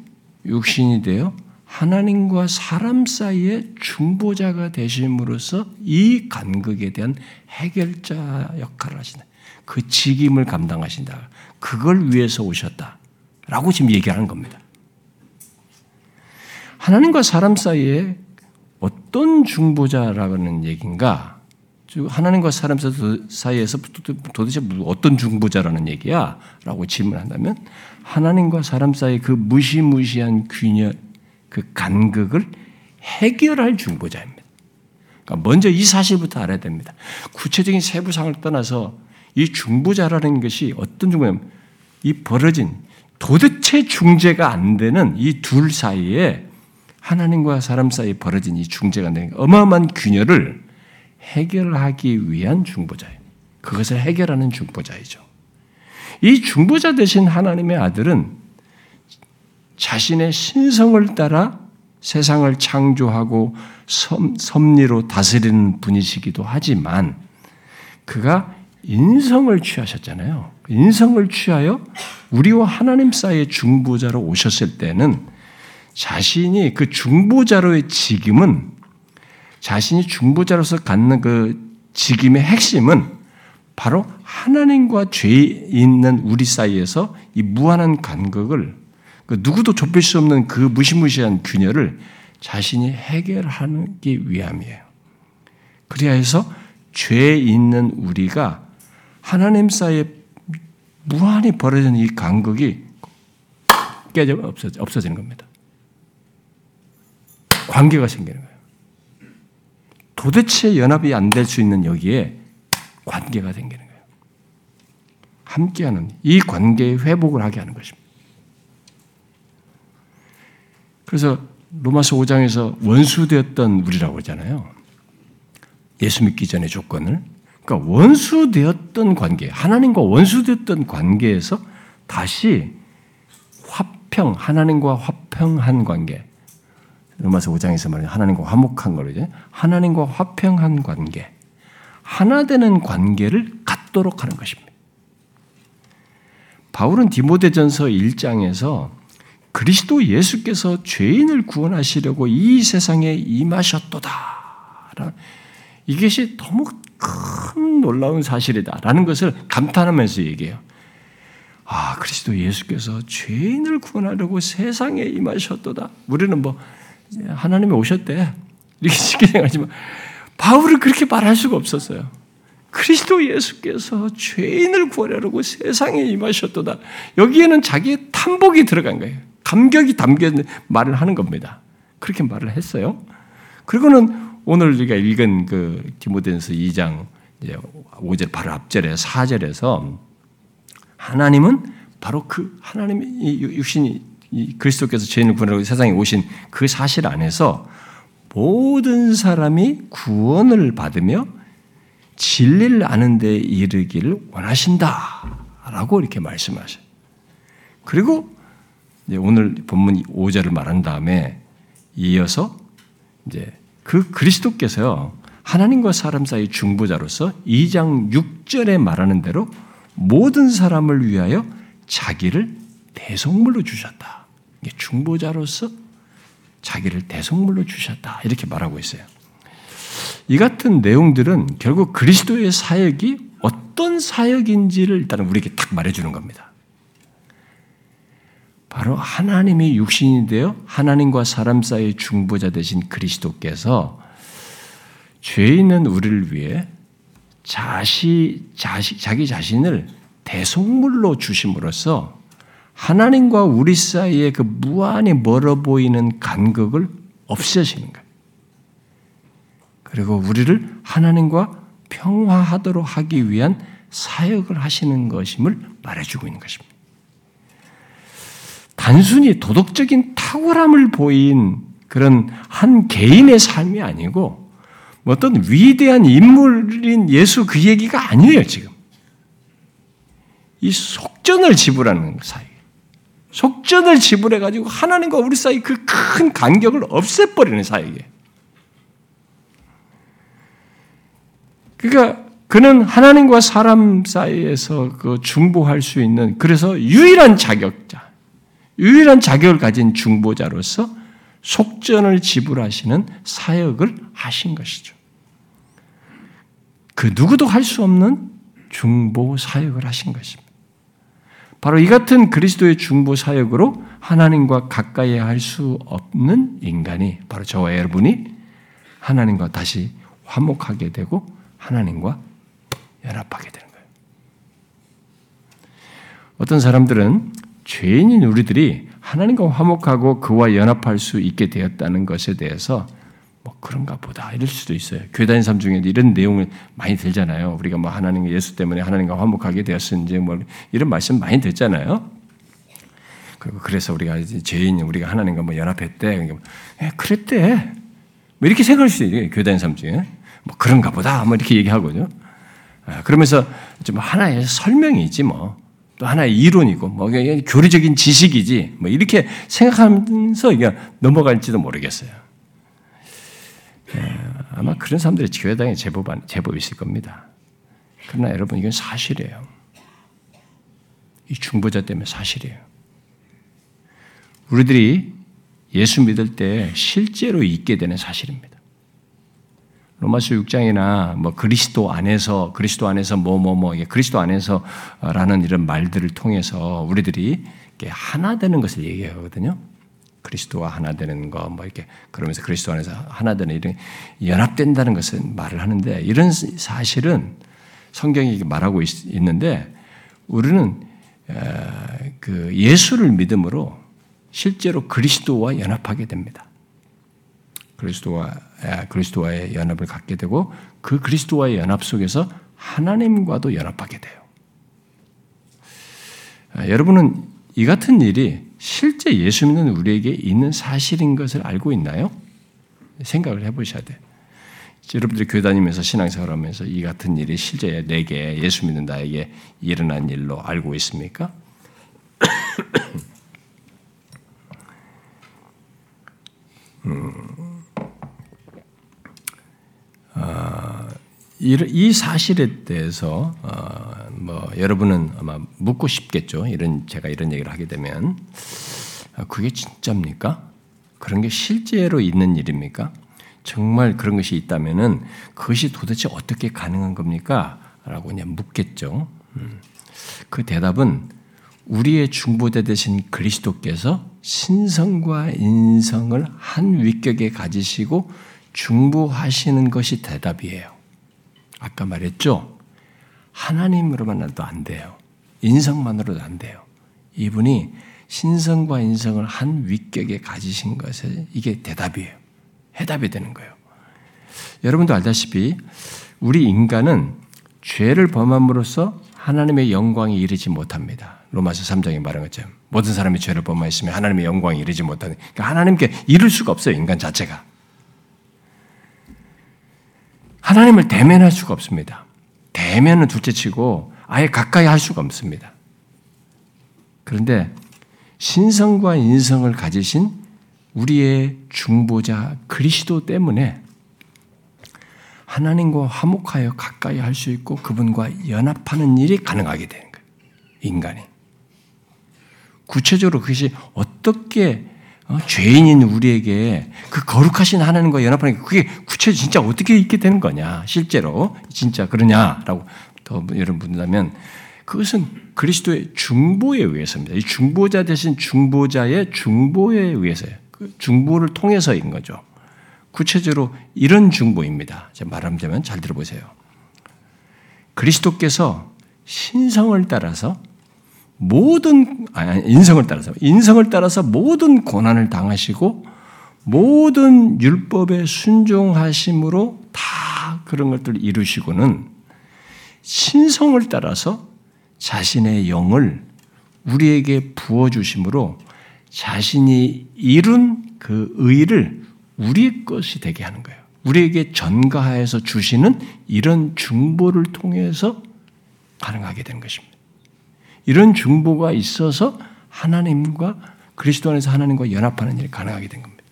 육신이 되어 하나님과 사람 사이의 중보자가 되심으로써 이 간극에 대한 해결자 역할을 하신다. 그 직임을 감당하신다. 그걸 위해서 오셨다. 라고 지금 얘기하는 겁니다. 하나님과 사람 사이에 어떤 중보자라는 얘기인가? 하나님과 사람 사이에서 도대체 어떤 중보자라는 얘기야? 라고 질문한다면 하나님과 사람 사이 그 무시무시한 균열, 그 간극을 해결할 중보자입니다. 그러니까 먼저 이 사실부터 알아야 됩니다. 구체적인 세부상을 떠나서 이 중보자라는 것이 어떤 중보냐면 이 벌어진 도대체 중재가 안 되는 이 둘 사이에 하나님과 사람 사이에 벌어진 이 중재가 안 되는 어마어마한 균열을 해결하기 위한 중보자예요. 그것을 해결하는 중보자이죠. 이 중보자 대신 하나님의 아들은 자신의 신성을 따라 세상을 창조하고 섭리로 다스리는 분이시기도 하지만 그가 인성을 취하셨잖아요. 인성을 취하여 우리와 하나님 사이의 중보자로 오셨을 때는 자신이 그 중보자로의 직임은 자신이 중보자로서 갖는 그 직임의 핵심은 바로 하나님과 죄 있는 우리 사이에서 이 무한한 간극을 그 누구도 좁힐 수 없는 그 무시무시한 균열을 자신이 해결하기 위함이에요. 그래야 해서 죄 있는 우리가 하나님 사이에 무한히 벌어진 이 간극이 깨져 없어지는 겁니다. 관계가 생기는 거예요. 도대체 연합이 안 될 수 있는 여기에 관계가 생기는 거예요. 함께하는 이 관계의 회복을 하게 하는 것입니다. 그래서 로마서 5장에서 원수되었던 우리라고 하잖아요. 예수 믿기 전의 조건을. 그러니까 원수되었던 관계, 하나님과 원수되었던 관계에서 다시 화평, 하나님과 화평한 관계, 로마서 5장에서 말하는 하나님과 화목한 거죠. 하나님과 화평한 관계, 하나 되는 관계를 갖도록 하는 것입니다. 바울은 디모데전서 1장에서 그리스도 예수께서 죄인을 구원하시려고 이 세상에 임하셨도다. 이것이 너무 큰 놀라운 사실이다라는 것을 감탄하면서 얘기해요. 아, 그리스도 예수께서 죄인을 구원하려고 세상에 임하셨도다. 우리는 뭐 하나님이 오셨대. 이렇게 쉽게 생각하지만 바울은 그렇게 말할 수가 없었어요. 그리스도 예수께서 죄인을 구하려고 세상에 임하셨도다. 여기에는 자기의 탐복이 들어간 거예요. 감격이 있는 말을 하는 겁니다. 그렇게 말을 했어요. 그리고는 오늘 우리가 읽은 그 디모데전서 2장 5절 바로 앞절에 4절에서 하나님은 바로 그 하나님의 육신이 그리스도께서 죄인을 구원하고 세상에 오신 그 사실 안에서 모든 사람이 구원을 받으며 진리를 아는 데 이르기를 원하신다라고 이렇게 말씀하셔요. 그리고 오늘 본문 5절을 말한 다음에 이어서 이제 그 그리스도께서요 하나님과 사람 사이 중보자로서 2장 6절에 말하는 대로 모든 사람을 위하여 자기를 대속물로 주셨다. 중보자로서 자기를 대속물로 주셨다. 이렇게 말하고 있어요. 이 같은 내용들은 결국 그리스도의 사역이 어떤 사역인지를 일단 우리에게 딱 말해주는 겁니다. 바로 하나님의 육신이 되어 하나님과 사람 사이의 중보자 되신 그리스도께서 죄 있는 우리를 위해 자시, 자시, 자기 자신을 대속물로 주심으로써 하나님과 우리 사이에 그 무한히 멀어 보이는 간극을 없애시는 거예요. 그리고 우리를 하나님과 평화하도록 하기 위한 사역을 하시는 것임을 말해주고 있는 것입니다. 단순히 도덕적인 탁월함을 보인 그런 한 개인의 삶이 아니고 뭐 어떤 위대한 인물인 예수 그 얘기가 아니에요, 지금. 이 속전을 지불하는 사이. 속전을 지불해가지고 하나님과 우리 사이 그 큰 간격을 없애버리는 사이에. 그러니까 그는 하나님과 사람 사이에서 그 중보할 수 있는 그래서 유일한 자격자, 유일한 자격을 가진 중보자로서 속전을 지불하시는 사역을 하신 것이죠. 그 누구도 할 수 없는 중보 사역을 하신 것입니다. 바로 이 같은 그리스도의 중보 사역으로 하나님과 가까이 할 수 없는 인간이 바로 저와 여러분이 하나님과 다시 화목하게 되고 하나님과 연합하게 되는 거예요. 어떤 사람들은 죄인인 우리들이 하나님과 화목하고 그와 연합할 수 있게 되었다는 것에 대해서 뭐 그런가 보다 이럴 수도 있어요. 다니는 사람 중에 이런 내용을 많이 들잖아요. 우리가 뭐 하나님 예수 때문에 하나님과 화목하게 되었는지 뭐 이런 말씀 많이 듣잖아요. 그리고 그래서 우리가 죄인 우리가 하나님과 뭐 연합했대. 그러니까 뭐, 예, 그랬대. 뭐 이렇게 생각할 수 있어요. 다니는 사람 중에 뭐 그런가 보다 뭐 이렇게 얘기하거든요. 아, 그러면서 좀 하나의 설명이지 뭐. 또 하나의 이론이고 뭐 교리적인 지식이지 뭐 이렇게 생각하면서 이게 넘어갈지도 모르겠어요. 예, 아마 그런 사람들이 교회당에 제법 제법 있을 겁니다. 그러나 여러분 이건 사실이에요. 이 중보자 때문에 사실이에요. 우리들이 예수 믿을 때 실제로 있게 되는 사실입니다. 로마서 6장이나 뭐 그리스도 안에서 그리스도 안에서 뭐 뭐뭐 뭐, 뭐, 그리스도 안에서라는 이런 말들을 통해서 우리들이 하나 되는 것을 얘기하거든요. 그리스도와 하나 되는 거, 뭐 이렇게 그러면서 그리스도 안에서 하나 되는 이런 연합된다는 것은 말을 하는데 이런 사실은 성경이 말하고 있, 는데 우리는 그 예수를 믿음으로 실제로 그리스도와 연합하게 됩니다. 그리스도와 그리스도와의 연합을 갖게 되고 그 그리스도와의 연합 속에서 하나님과도 연합하게 돼요. 여러분은 이 같은 일이 실제 예수 믿는 우리에게 있는 사실인 것을 알고 있나요? 생각을 해보셔야 돼. 여러분들이 교회 다니면서 신앙생활 하면서 이 같은 일이 실제 내게 예수 믿는 나에게 일어난 일로 알고 있습니까? 음, 어, 이, 사실에 대해서 어, 뭐 여러분은 아마 묻고 싶겠죠. 이런 제가 이런 얘기를 하게 되면 아, 그게 진짜입니까? 그런 게 실제로 있는 일입니까? 정말 그런 것이 있다면은 그것이 도대체 어떻게 가능한 겁니까? 라고 그냥 묻겠죠. 음. 그 대답은 우리의 중보자 되신 그리스도께서 신성과 인성을 한 위격에 가지시고 중보하시는 것이 대답이에요. 아까 말했죠? 하나님으로만도 안 돼요. 인성만으로도 안 돼요. 이분이 신성과 인성을 한 위격에 가지신 것에 이게 대답이에요. 해답이 되는 거예요. 여러분도 알다시피 우리 인간은 죄를 범함으로써 하나님의 영광이 이르지 못합니다. 로마서 3장에 말한 것처럼 모든 사람이 죄를 범하였으면 하나님의 영광이 이르지 못하는 그러니까 하나님께 이룰 수가 없어요. 인간 자체가. 하나님을 대면할 수가 없습니다. 대면은 둘째 치고 아예 가까이 할 수가 없습니다. 그런데 신성과 인성을 가지신 우리의 중보자 그리스도 때문에 하나님과 화목하여 가까이 할 수 있고 그분과 연합하는 일이 가능하게 되는 거예요. 인간이. 구체적으로 그것이 어떻게 어? 죄인인 우리에게 그 거룩하신 하나님과 연합하는 게 그게 구체적으로 진짜 어떻게 있게 되는 거냐, 실제로 진짜 그러냐라고 더 여러분 묻는다면 그것은 그리스도의 중보에 의해서입니다. 이 중보자 대신 중보자의 중보에 의해서요. 그 중보를 통해서인 거죠. 구체적으로 이런 중보입니다. 제가 말하자면 잘 들어보세요. 그리스도께서 신성을 따라서 모든 아니, 인성을 따라서 인성을 따라서 모든 고난을 당하시고 모든 율법에 순종하심으로 다 그런 것들을 이루시고는 신성을 따라서 자신의 영을 우리에게 부어 주심으로 자신이 이룬 그 의를 우리의 것이 되게 하는 거예요. 우리에게 전가하여서 주시는 이런 중보를 통해서 가능하게 된 것입니다. 이런 중보가 있어서 하나님과 그리스도 안에서 하나님과 연합하는 일이 가능하게 된 겁니다.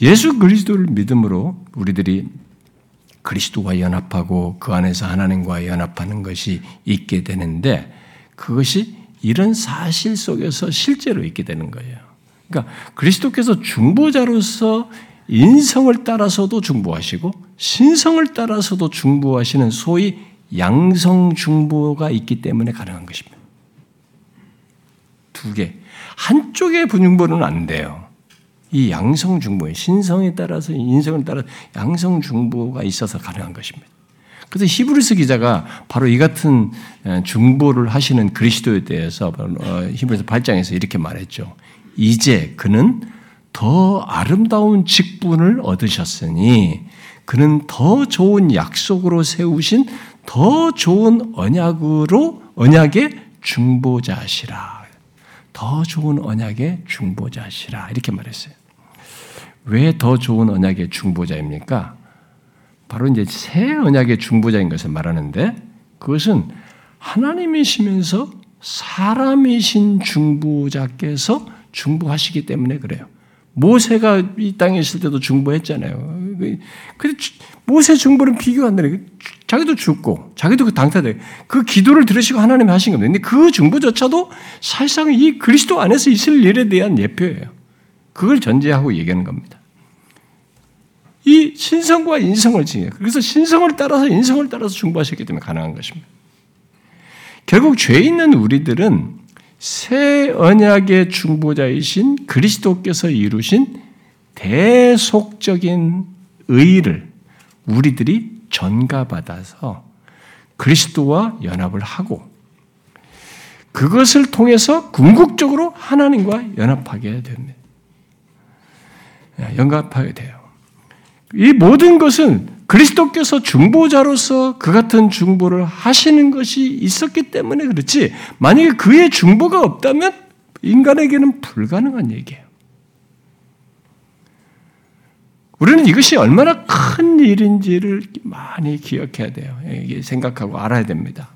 예수 그리스도를 믿음으로 우리들이 그리스도와 연합하고 그 안에서 하나님과 연합하는 것이 있게 되는데 그것이 이런 사실 속에서 실제로 있게 되는 거예요. 그러니까 그리스도께서 중보자로서 인성을 따라서도 중보하시고 신성을 따라서도 중보하시는 소위 양성 중보가 있기 때문에 가능한 것입니다. 두 개. 한쪽의 분중보는 안 돼요. 이 양성 중보에 신성에 따라서 인성을 따라 양성 중보가 있어서 가능한 것입니다. 그래서 히브리서 기자가 바로 이 같은 중보를 하시는 그리스도에 대해서 어, 히브리서 8장에서 이렇게 말했죠. 이제 그는 더 아름다운 직분을 얻으셨으니 그는 더 좋은 약속으로 세우신 더 좋은 언약으로 언약의 중보자시라. 더 좋은 언약의 중보자시라. 이렇게 말했어요. 왜 더 좋은 언약의 중보자입니까? 바로 이제 새 언약의 중보자인 것을 말하는데 그것은 하나님이시면서 사람이신 중보자께서 중보하시기 때문에 그래요. 모세가 이 땅에 있을 때도 중보했잖아요. 근데 모세 중보는 비교 안 되네. 자기도 죽고, 자기도 그 당사돼. 그 기도를 들으시고 하나님이 하신 겁니다. 근데 그 중보조차도 사실상 이 그리스도 안에서 있을 일에 대한 예표예요. 그걸 전제하고 얘기하는 겁니다. 이 신성과 인성을 지녀. 그래서 신성을 따라서 인성을 따라서 중보하셨기 때문에 가능한 것입니다. 결국 죄 있는 우리들은 새 언약의 중보자이신 그리스도께서 이루신 대속적인 의를 우리들이 전가받아서 그리스도와 연합을 하고 그것을 통해서 궁극적으로 하나님과 연합하게 됩니다. 연합하게 돼요. 이 모든 것은 그리스도께서 중보자로서 그 같은 중보를 하시는 것이 있었기 때문에 그렇지, 만약에 그의 중보가 없다면 인간에게는 불가능한 얘기예요. 우리는 이것이 얼마나 큰 일인지를 많이 기억해야 돼요. 생각하고 알아야 됩니다.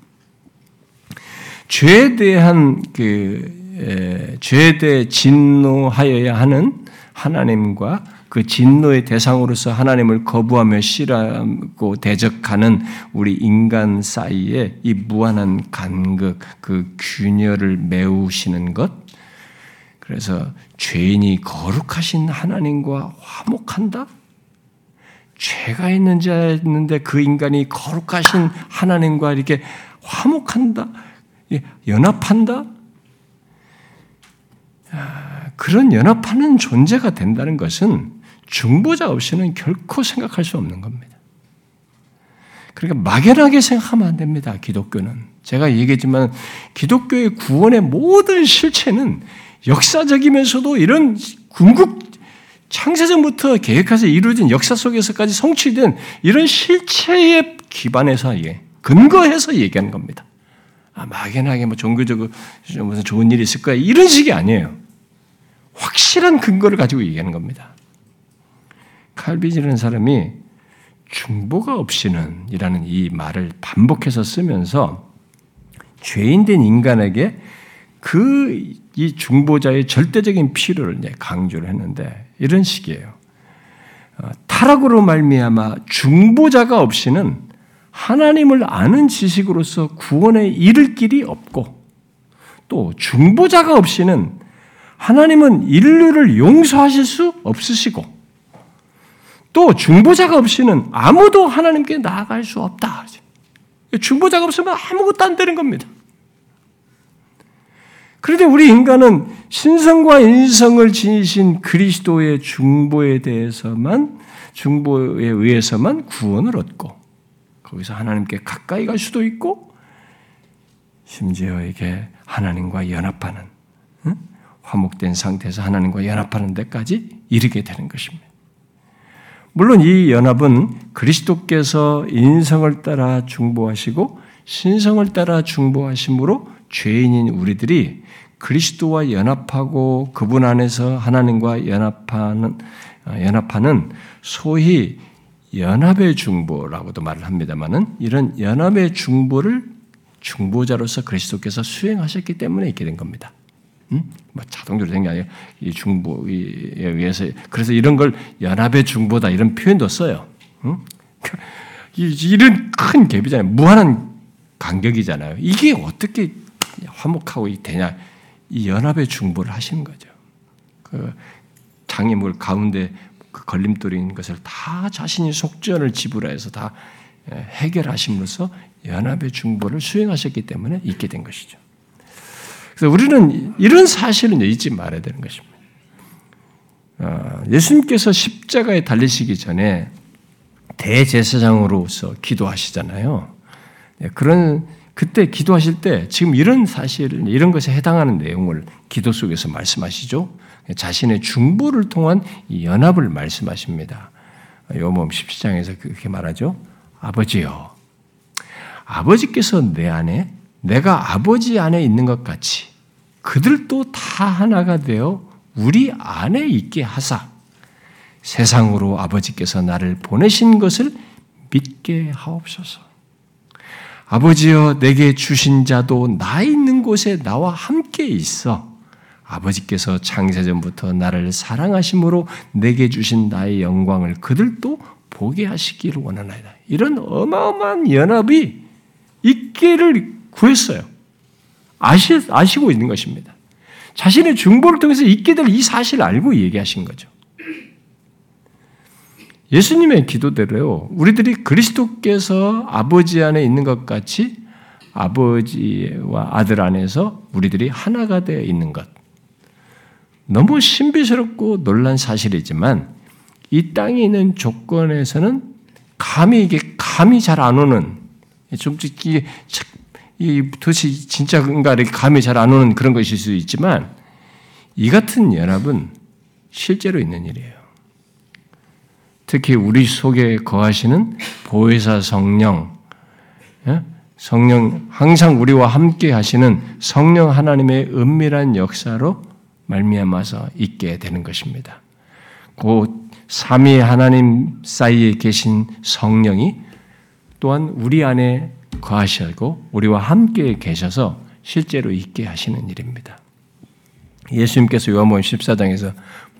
죄에 대한 그 죄에 대해 진노하여야 하는 하나님과 그 진노의 대상으로서 하나님을 거부하며 싫어하고 대적하는 우리 인간 사이에 이 무한한 간극, 그 균열을 메우시는 것. 그래서 죄인이 거룩하신 하나님과 화목한다? 죄가 있는 자였는데 그 인간이 거룩하신 하나님과 이렇게 화목한다? 연합한다? 아, 그런 연합하는 존재가 된다는 것은 중보자 없이는 결코 생각할 수 없는 겁니다. 그러니까 막연하게 생각하면 안 됩니다. 기독교는. 제가 얘기했지만 기독교의 구원의 모든 실체는 역사적이면서도 이런 궁극 창세전부터 계획해서 이루어진 역사 속에서까지 성취된 이런 실체에 기반해서 예, 근거해서 얘기하는 겁니다. 아, 막연하게 뭐 종교적으로 무슨 좋은 일이 있을 거야 이런 식이 아니에요. 확실한 근거를 가지고 얘기하는 겁니다. 칼빈이라는 사람이 중보가 없이는 이라는 이 말을 반복해서 쓰면서 죄인된 인간에게 그 이 중보자의 절대적인 필요를 강조를 했는데 이런 식이에요. 어, 타락으로 말미암아 중보자가 없이는 하나님을 아는 지식으로서 구원에 이를 길이 없고 또 중보자가 없이는 하나님은 인류를 용서하실 수 없으시고 또 중보자가 없이는 아무도 하나님께 나아갈 수 없다. 중보자가 없으면 아무것도 안 되는 겁니다. 그런데 우리 인간은 신성과 인성을 지니신 그리스도의 중보에 대해서만 중보에 의해서만 구원을 얻고 거기서 하나님께 가까이 갈 수도 있고 심지어 이게 하나님과 연합하는 응? 화목된 상태에서 하나님과 연합하는 데까지 이르게 되는 것입니다. 물론 이 연합은 그리스도께서 인성을 따라 중보하시고 신성을 따라 중보하심으로 죄인인 우리들이 그리스도와 연합하고 그분 안에서 하나님과 연합하는 연합하는 소위 연합의 중보라고도 말을 합니다만은 이런 연합의 중보를 중보자로서 그리스도께서 수행하셨기 때문에 있게 된 겁니다. 음? 뭐 자동적으로 된 게 아니라 이 중보에 의해서 그래서 이런 걸 연합의 중보다 이런 표현도 써요. 음? 이런 큰 갭이잖아요. 무한한 간격이잖아요. 이게 어떻게 화목하고 되냐? 이 연합의 중보를 하시는 거죠. 그 장애물 가운데 그 걸림돌인 것을 다 자신이 속전을 지불해서 다 예, 해결하심으로써 연합의 중보를 수행하셨기 때문에 있게 된 것이죠. 그래서 우리는 이런 사실은 잊지 말아야 되는 것입니다. 어, 예수님께서 십자가에 달리시기 전에 대제사장으로서 기도하시잖아요. 네, 그런 그때 기도하실 때 지금 이런 사실, 이런 것에 해당하는 내용을 기도 속에서 말씀하시죠. 자신의 중보를 통한 연합을 말씀하십니다. 요몸 17장에서 그렇게 말하죠. 아버지요. 아버지께서 내 안에, 내가 아버지 안에 있는 것 같이 그들도 다 하나가 되어 우리 안에 있게 하사 세상으로 아버지께서 나를 보내신 것을 믿게 하옵소서. 아버지여 내게 주신 자도 나 있는 곳에 나와 함께 있어 아버지께서 창세전부터 나를 사랑하심으로 내게 주신 나의 영광을 그들도 보게 하시기를 원하나이다. 이런 어마어마한 연합이 있기를 구했어요. 아시, 아시고 있는 것입니다. 자신의 중보를 통해서 있게 될 이 사실을 알고 얘기하신 거죠. 예수님의 기도대로요, 우리들이 그리스도께서 아버지 안에 있는 것 같이 아버지와 아들 안에서 우리들이 하나가 되어 있는 것. 너무 신비스럽고 놀란 사실이지만 이 땅에 있는 조건에서는 감이 이게 감이 잘 안 오는 좀 이게 이 도대체 진짜인가 이렇게 감이 잘 안 오는 그런 것일 수 있지만 이 같은 연합은 실제로 있는 일이에요. 특히 우리 속에 거하시는 보혜사 성령, 예? 성령 항상 우리와 함께 하시는 성령 하나님의 은밀한 역사로 말미암아서 있게 되는 것입니다. 곧 삼위 하나님 사이에 계신 성령이 또한 우리 안에 거하시고 우리와 함께 계셔서 실제로 있게 하시는 일입니다. 예수님께서 요한복음 14장에서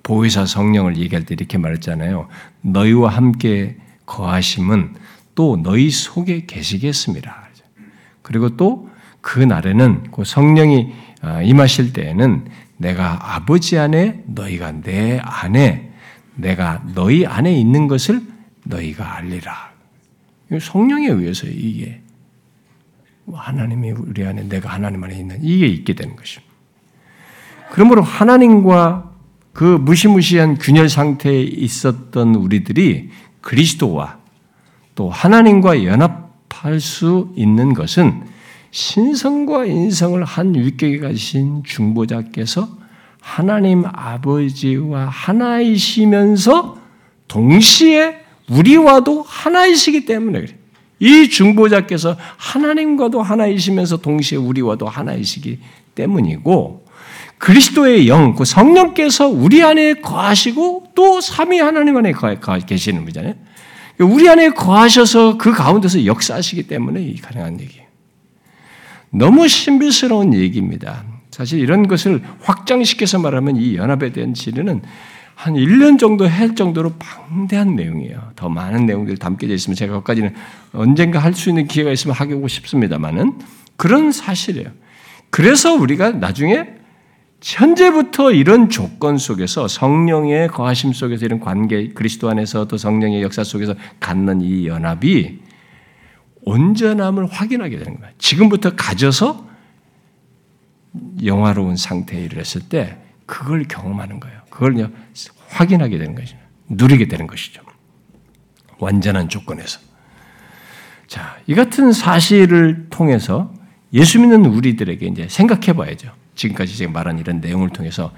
보혜사 성령을 얘기할 때 이렇게 말했잖아요. 너희와 함께 거하심은 또 너희 속에 계시겠습니다. 그리고 또 그 날에는 그 성령이 아, 임하실 때에는 내가 아버지 안에 너희가 내 안에 내가 너희 안에 있는 것을 너희가 알리라. 성령에 의해서 이게 하나님이 우리 안에 내가 하나님 안에 있는 이게 있게 되는 것입니다. 그러므로 하나님과 그 무시무시한 균열 상태에 있었던 우리들이 그리스도와 또 하나님과 연합할 수 있는 것은 신성과 인성을 한 위격에 가신 중보자께서 하나님 아버지와 하나이시면서 동시에 우리와도 하나이시기 때문에 그래요. 이 중보자께서 하나님과도 하나이시면서 동시에 우리와도 하나이시기 때문이고 그리스도의 영, 그 성령께서 우리 안에 거하시고 또 삼위 하나님 안에 계시는 거잖아요. 우리 안에 거하셔서 그 가운데서 역사하시기 때문에 가능한 얘기예요. 너무 신비스러운 얘기입니다. 사실 이런 것을 확장시켜서 말하면 이 연합에 대한 진리는 한 1년 정도 할 정도로 방대한 내용이에요. 더 많은 내용들이 담겨져 있으면 제가 거기까지는 언젠가 할 수 있는 기회가 있으면 하고 싶습니다만은 그런 사실이에요. 그래서 우리가 나중에 현재부터 이런 조건 속에서 성령의 거하심 속에서 이런 관계, 그리스도 안에서 또 성령의 역사 속에서 갖는 이 연합이 온전함을 확인하게 되는 거예요. 지금부터 가져서 영화로운 상태에 이르렀을 때 그걸 경험하는 거예요. 그걸 확인하게 되는 것이죠. 누리게 되는 것이죠. 완전한 조건에서. 자, 이 같은 사실을 통해서 예수 믿는 우리들에게 이제 생각해 봐야죠. 지금까지 제가 말한 이런 내용을 통해서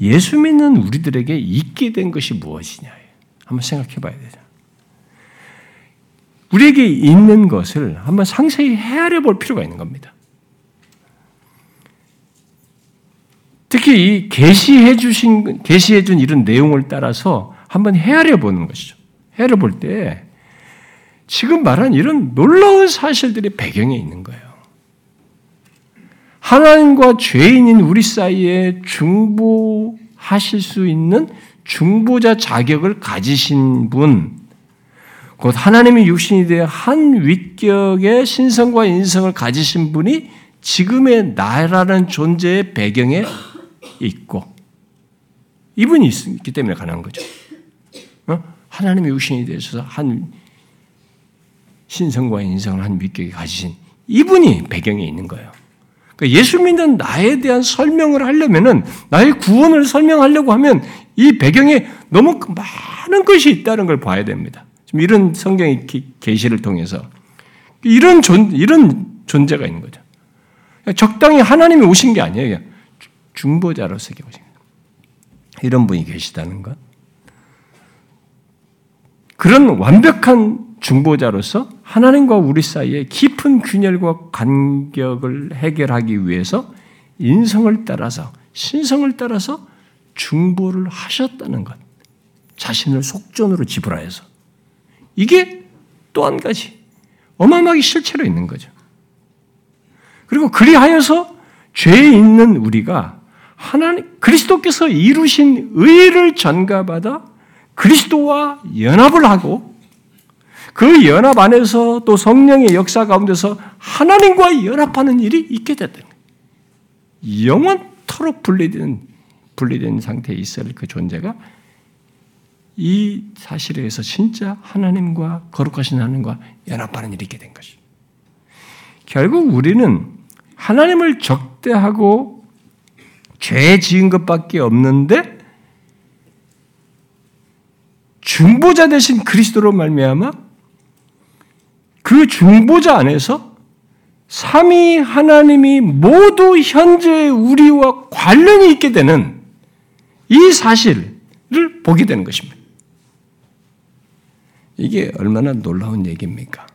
예수 믿는 우리들에게 있게 된 것이 무엇이냐. 한번 생각해 봐야 되죠. 우리에게 있는 것을 한번 상세히 헤아려 볼 필요가 있는 겁니다. 특히 이 계시해 주신 계시해 준 이런 내용을 따라서 한번 헤아려 보는 것이죠. 헤아려 볼 때 지금 말한 이런 놀라운 사실들이 배경에 있는 거예요. 하나님과 죄인인 우리 사이에 중보하실 수 있는 중보자 자격을 가지신 분, 곧 하나님의 육신이 되어 한 위격의 신성과 인성을 가지신 분이 지금의 나라는 존재의 배경에 있고 이분이 있기 때문에 가능한 거죠. 어? 하나님의 육신이 되셔서 한 신성과 인성을 한 위격에 가지신 이분이 배경에 있는 거예요. 그러니까 예수 믿는 나에 대한 설명을 하려면은 나의 구원을 설명하려고 하면 이 배경에 너무 많은 것이 있다는 걸 봐야 됩니다. 지금 이런 성경의 계시를 통해서 이런 존 이런 존재가 있는 거죠. 적당히 하나님이 오신 게 아니에요. 중보자로서 오신. 이런 분이 계시다는 것. 그런 완벽한 중보자로서 하나님과 우리 사이에 깊은 균열과 간격을 해결하기 위해서 인성을 따라서 신성을 따라서 중보를 하셨다는 것. 자신을 속전으로 지불하여서. 이게 또 한 가지 어마어마하게 실체로 있는 거죠. 그리고 그리하여서 죄에 있는 우리가 하나님 그리스도께서 이루신 의를 전가받아 그리스도와 연합을 하고 그 연합 안에서 또 성령의 역사 가운데서 하나님과 연합하는 일이 있게 됐다는. 영원토록 분리된 분리된 상태에 있을 그 존재가 이 사실에 의해서 진짜 하나님과 거룩하신 하나님과 연합하는 일이 있게 된 것이. 결국 우리는 하나님을 적대하고 죄 지은 것밖에 없는데 중보자 대신 그리스도로 말미암아 그 중보자 안에서 삼위 하나님이 모두 현재 우리와 관련이 있게 되는 이 사실을 보게 되는 것입니다. 이게 얼마나 놀라운 얘기입니까?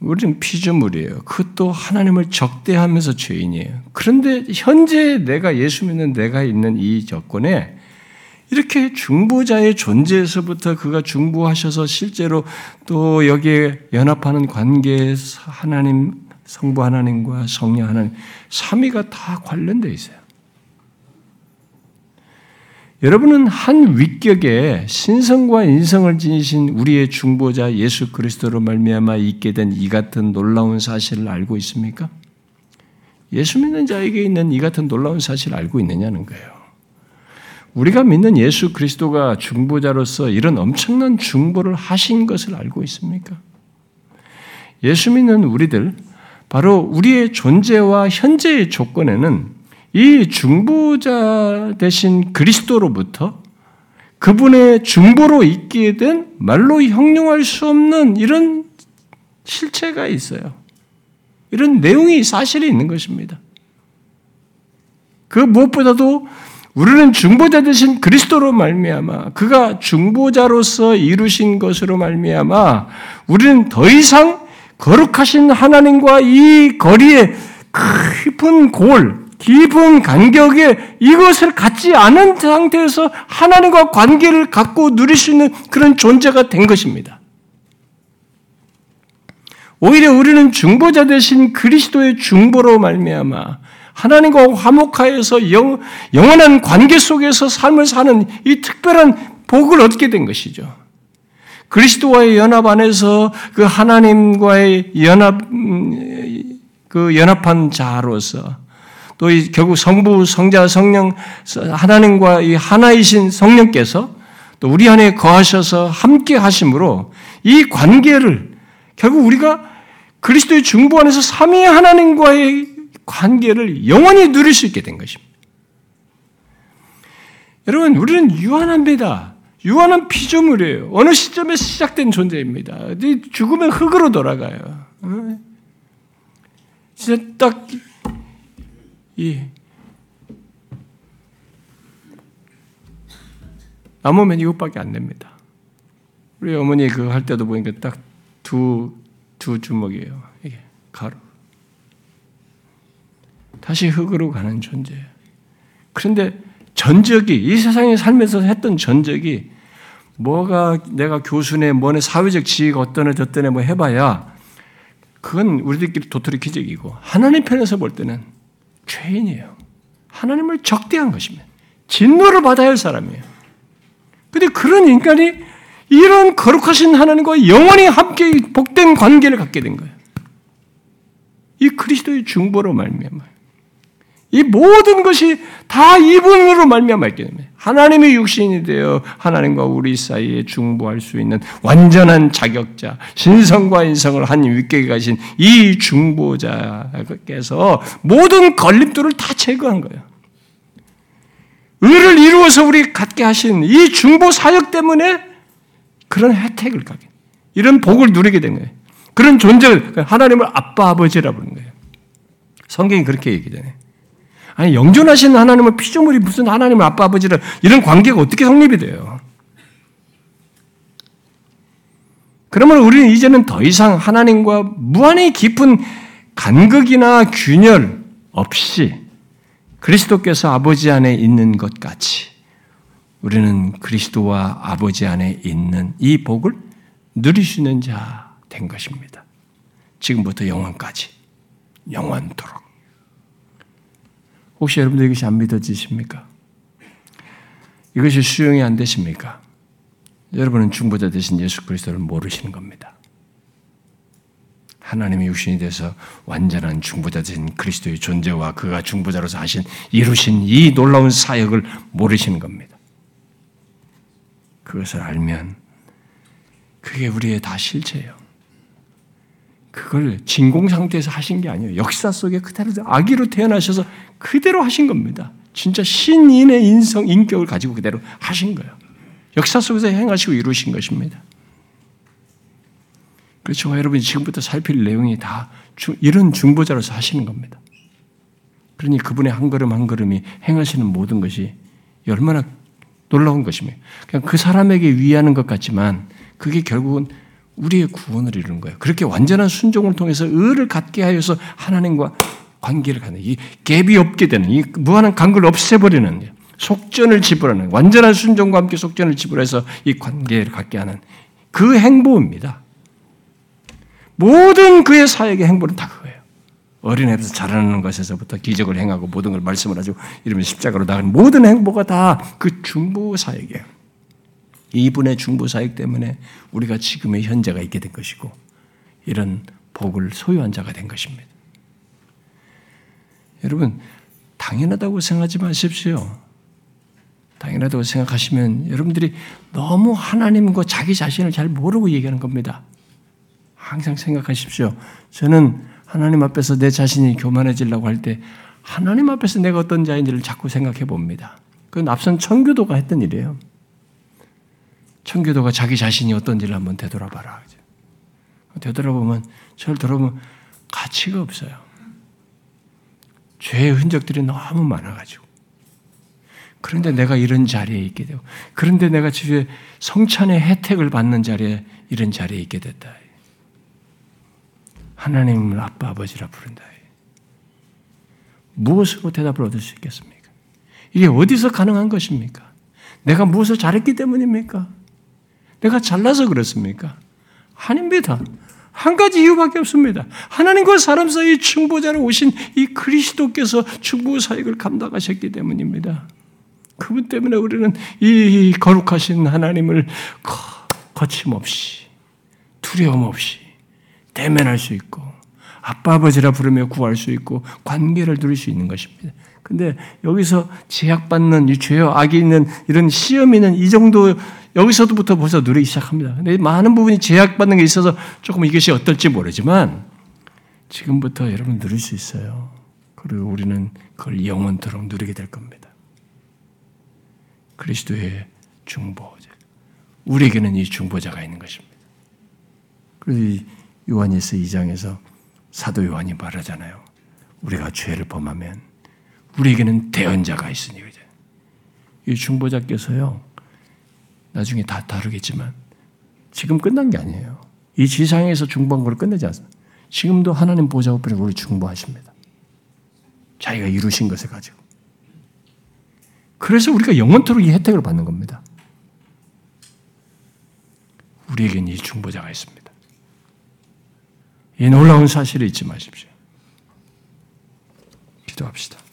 우리는 피조물이에요. 그것도 하나님을 적대하면서 죄인이에요. 그런데 현재 내가 예수 믿는 내가 있는 이 조건에 이렇게 중보자의 존재에서부터 그가 중보하셔서 실제로 또 여기에 연합하는 관계에 하나님, 성부 하나님과 성령 하나님, 삼위가 다 관련되어 있어요. 여러분은 한 위격에 신성과 인성을 지니신 우리의 중보자 예수 그리스도로 말미암아 있게 된 이 같은 놀라운 사실을 알고 있습니까? 예수 믿는 자에게 있는 이 같은 놀라운 사실을 알고 있느냐는 거예요. 우리가 믿는 예수 그리스도가 중보자로서 이런 엄청난 중보를 하신 것을 알고 있습니까? 예수 믿는 우리들, 바로 우리의 존재와 현재의 조건에는 이 중보자 대신 그리스도로부터 그분의 중보로 있게 된 말로 형용할 수 없는 이런 실체가 있어요. 이런 내용이 사실이 있는 것입니다. 그 무엇보다도 우리는 중보자 대신 그리스도로 말미암아 그가 중보자로서 이루신 것으로 말미암아 우리는 더 이상 거룩하신 하나님과 이 거리에 깊은 골, 깊은 간격에 이것을 갖지 않은 상태에서 하나님과 관계를 갖고 누릴 수 있는 그런 존재가 된 것입니다. 오히려 우리는 중보자 대신 그리스도의 중보로 말미암아 하나님과 화목하여서 영, 영원한 관계 속에서 삶을 사는 이 특별한 복을 얻게 된 것이죠. 그리스도와의 연합 안에서 그 하나님과의 연합, 음, 그 연합한 자로서 또 결국 성부, 성자, 성령, 하나님과 이 하나이신 성령께서 또 우리 안에 거하셔서 함께 하심으로 이 관계를 결국 우리가 그리스도의 중보 안에서 삼위 하나님과의 관계를 영원히 누릴 수 있게 된 것입니다. 여러분, 우리는 유한합니다. 유한한 피조물이에요. 어느 시점에 시작된 존재입니다. 죽으면 흙으로 돌아가요. 어? 진짜 딱 이 남으면 이것밖에 안 됩니다. 우리 어머니 그 할 때도 보니까 딱 두 두 주먹이에요. 이게 가루. 다시 흙으로 가는 존재예요. 그런데 전적이 이 세상에 살면서 했던 전적이 뭐가 내가 교수네 뭐네 사회적 지위가 어떠네 저떠네 뭐 해봐야 그건 우리들끼리 도토리 기적이고 하나님 편에서 볼 때는 죄인이에요. 하나님을 적대한 것입니다. 진노를 받아야 할 사람이에요. 근데 그런 인간이 이런 거룩하신 하나님과 영원히 함께 복된 관계를 갖게 된 거예요. 이 그리스도의 중보로 말미암아 이 모든 것이 다 이분으로 말미암아 있기 때문에 하나님의 육신이 되어 하나님과 우리 사이에 중보할 수 있는 완전한 자격자, 신성과 인성을 한 윗계 가신 이 중보자께서 모든 걸림돌을 다 제거한 거예요. 의를 이루어서 우리 갖게 하신 이 중보 사역 때문에 그런 혜택을 갖게, 이런 복을 누리게 된 거예요. 그런 존재를 하나님을 아빠 아버지라 부르는 거예요. 성경이 그렇게 얘기잖아요. 아니 영존하신 하나님을 피조물이 무슨 하나님을 아빠 아버지를 이런 관계가 어떻게 성립이 돼요? 그러면 우리는 이제는 더 이상 하나님과 무한히 깊은 간극이나 균열 없이 그리스도께서 아버지 안에 있는 것 같이 우리는 그리스도와 아버지 안에 있는 이 복을 있는 자 된 것입니다. 지금부터 영원까지 영원토록. 혹시 여러분들 이것이 안 믿어지십니까? 이것이 수용이 안 되십니까? 여러분은 중보자 되신 예수 그리스도를 모르시는 겁니다. 하나님의 육신이 돼서 완전한 중보자 되신 그리스도의 존재와 그가 중보자로서 하신 이루신 이 놀라운 사역을 모르시는 겁니다. 그것을 알면 그게 우리의 다 실체예요. 그걸 진공 상태에서 하신 게 아니에요. 역사 속에 그대로 아기로 태어나셔서 그대로 하신 겁니다. 진짜 신인의 인성, 인격을 가지고 그대로 하신 거예요. 역사 속에서 행하시고 이루신 것입니다. 그렇죠. 여러분이 지금부터 살필 내용이 다 이런 중보자로서 하시는 겁니다. 그러니 그분의 한 걸음 한 걸음이 행하시는 모든 것이 얼마나 놀라운 것입니다. 그냥 그 사람에게 위하는 것 같지만 그게 결국은 우리의 구원을 이루는 거예요. 그렇게 완전한 순종을 통해서 의를 갖게 하여서 하나님과 관계를 갖는 이 갭이 없게 되는 이 무한한 간극을 없애버리는 속전을 지불하는 완전한 순종과 함께 속전을 지불해서 이 관계를 갖게 하는 그 행보입니다. 모든 그의 사역의 행보는 다 그거예요. 어린애에서 자라는 것에서부터 기적을 행하고 모든 걸 말씀을 하고 이러면 십자가로 나가는 모든 행보가 다 그 중보 사역이에요. 이분의 중보 사역 때문에 우리가 지금의 현재가 있게 된 것이고 이런 복을 소유한 자가 된 것입니다. 여러분 당연하다고 생각하지 마십시오. 당연하다고 생각하시면 여러분들이 너무 하나님과 자기 자신을 잘 모르고 얘기하는 겁니다. 항상 생각하십시오. 저는 하나님 앞에서 내 자신이 교만해지려고 할 때 하나님 앞에서 내가 어떤 자인지를 자꾸 생각해 봅니다. 그건 앞선 청교도가 했던 일이에요. 청교도가 자기 자신이 어떤지를 한번 되돌아봐라. 되돌아보면 저를 돌아보면 가치가 없어요. 죄의 흔적들이 너무 많아가지고. 그런데 내가 이런 자리에 있게 되고, 그런데 내가 주의 성찬의 혜택을 받는 자리에 이런 자리에 있게 됐다. 하나님을 아빠 아버지라 부른다. 무엇으로 대답을 얻을 수 있겠습니까? 이게 어디서 가능한 것입니까? 내가 무엇을 잘했기 때문입니까? 내가 잘나서 그렇습니까? 아닙니다. 한 가지 이유밖에 없습니다. 하나님과 사람 사이 충보자로 오신 이 그리스도께서 충보 사역을 감당하셨기 때문입니다. 그분 때문에 우리는 이 거룩하신 하나님을 거침없이 두려움 없이 대면할 수 있고 아빠 아버지라 부르며 구할 수 있고 관계를 누릴 수 있는 것입니다. 근데 여기서 제약받는 이 죄와 악이 있는 이런 시험이 있는 이 정도 여기서부터 벌써 누리기 시작합니다. 근데 많은 부분이 제약받는 게 있어서 조금 이것이 어떨지 모르지만 지금부터 여러분 누릴 수 있어요. 그리고 우리는 그걸 영원토록 누리게 될 겁니다. 그리스도의 중보자. 우리에게는 이 중보자가 있는 것입니다. 그래서 요한일서 2장에서 사도 요한이 말하잖아요. 우리가 죄를 범하면 우리에게는 대언자가 있으니 이제 이 중보자께서요. 나중에 다 다루겠지만 지금 끝난 게 아니에요. 이 지상에서 중보한 걸 끝내지 않습니다. 지금도 하나님 보좌 앞에 우리 중보하십니다. 자기가 이루신 것을 가지고. 그래서 우리가 영원토록 이 혜택을 받는 겁니다. 우리에게는 이 중보자가 있습니다. 이 놀라운 사실을 잊지 마십시오. 기도합시다.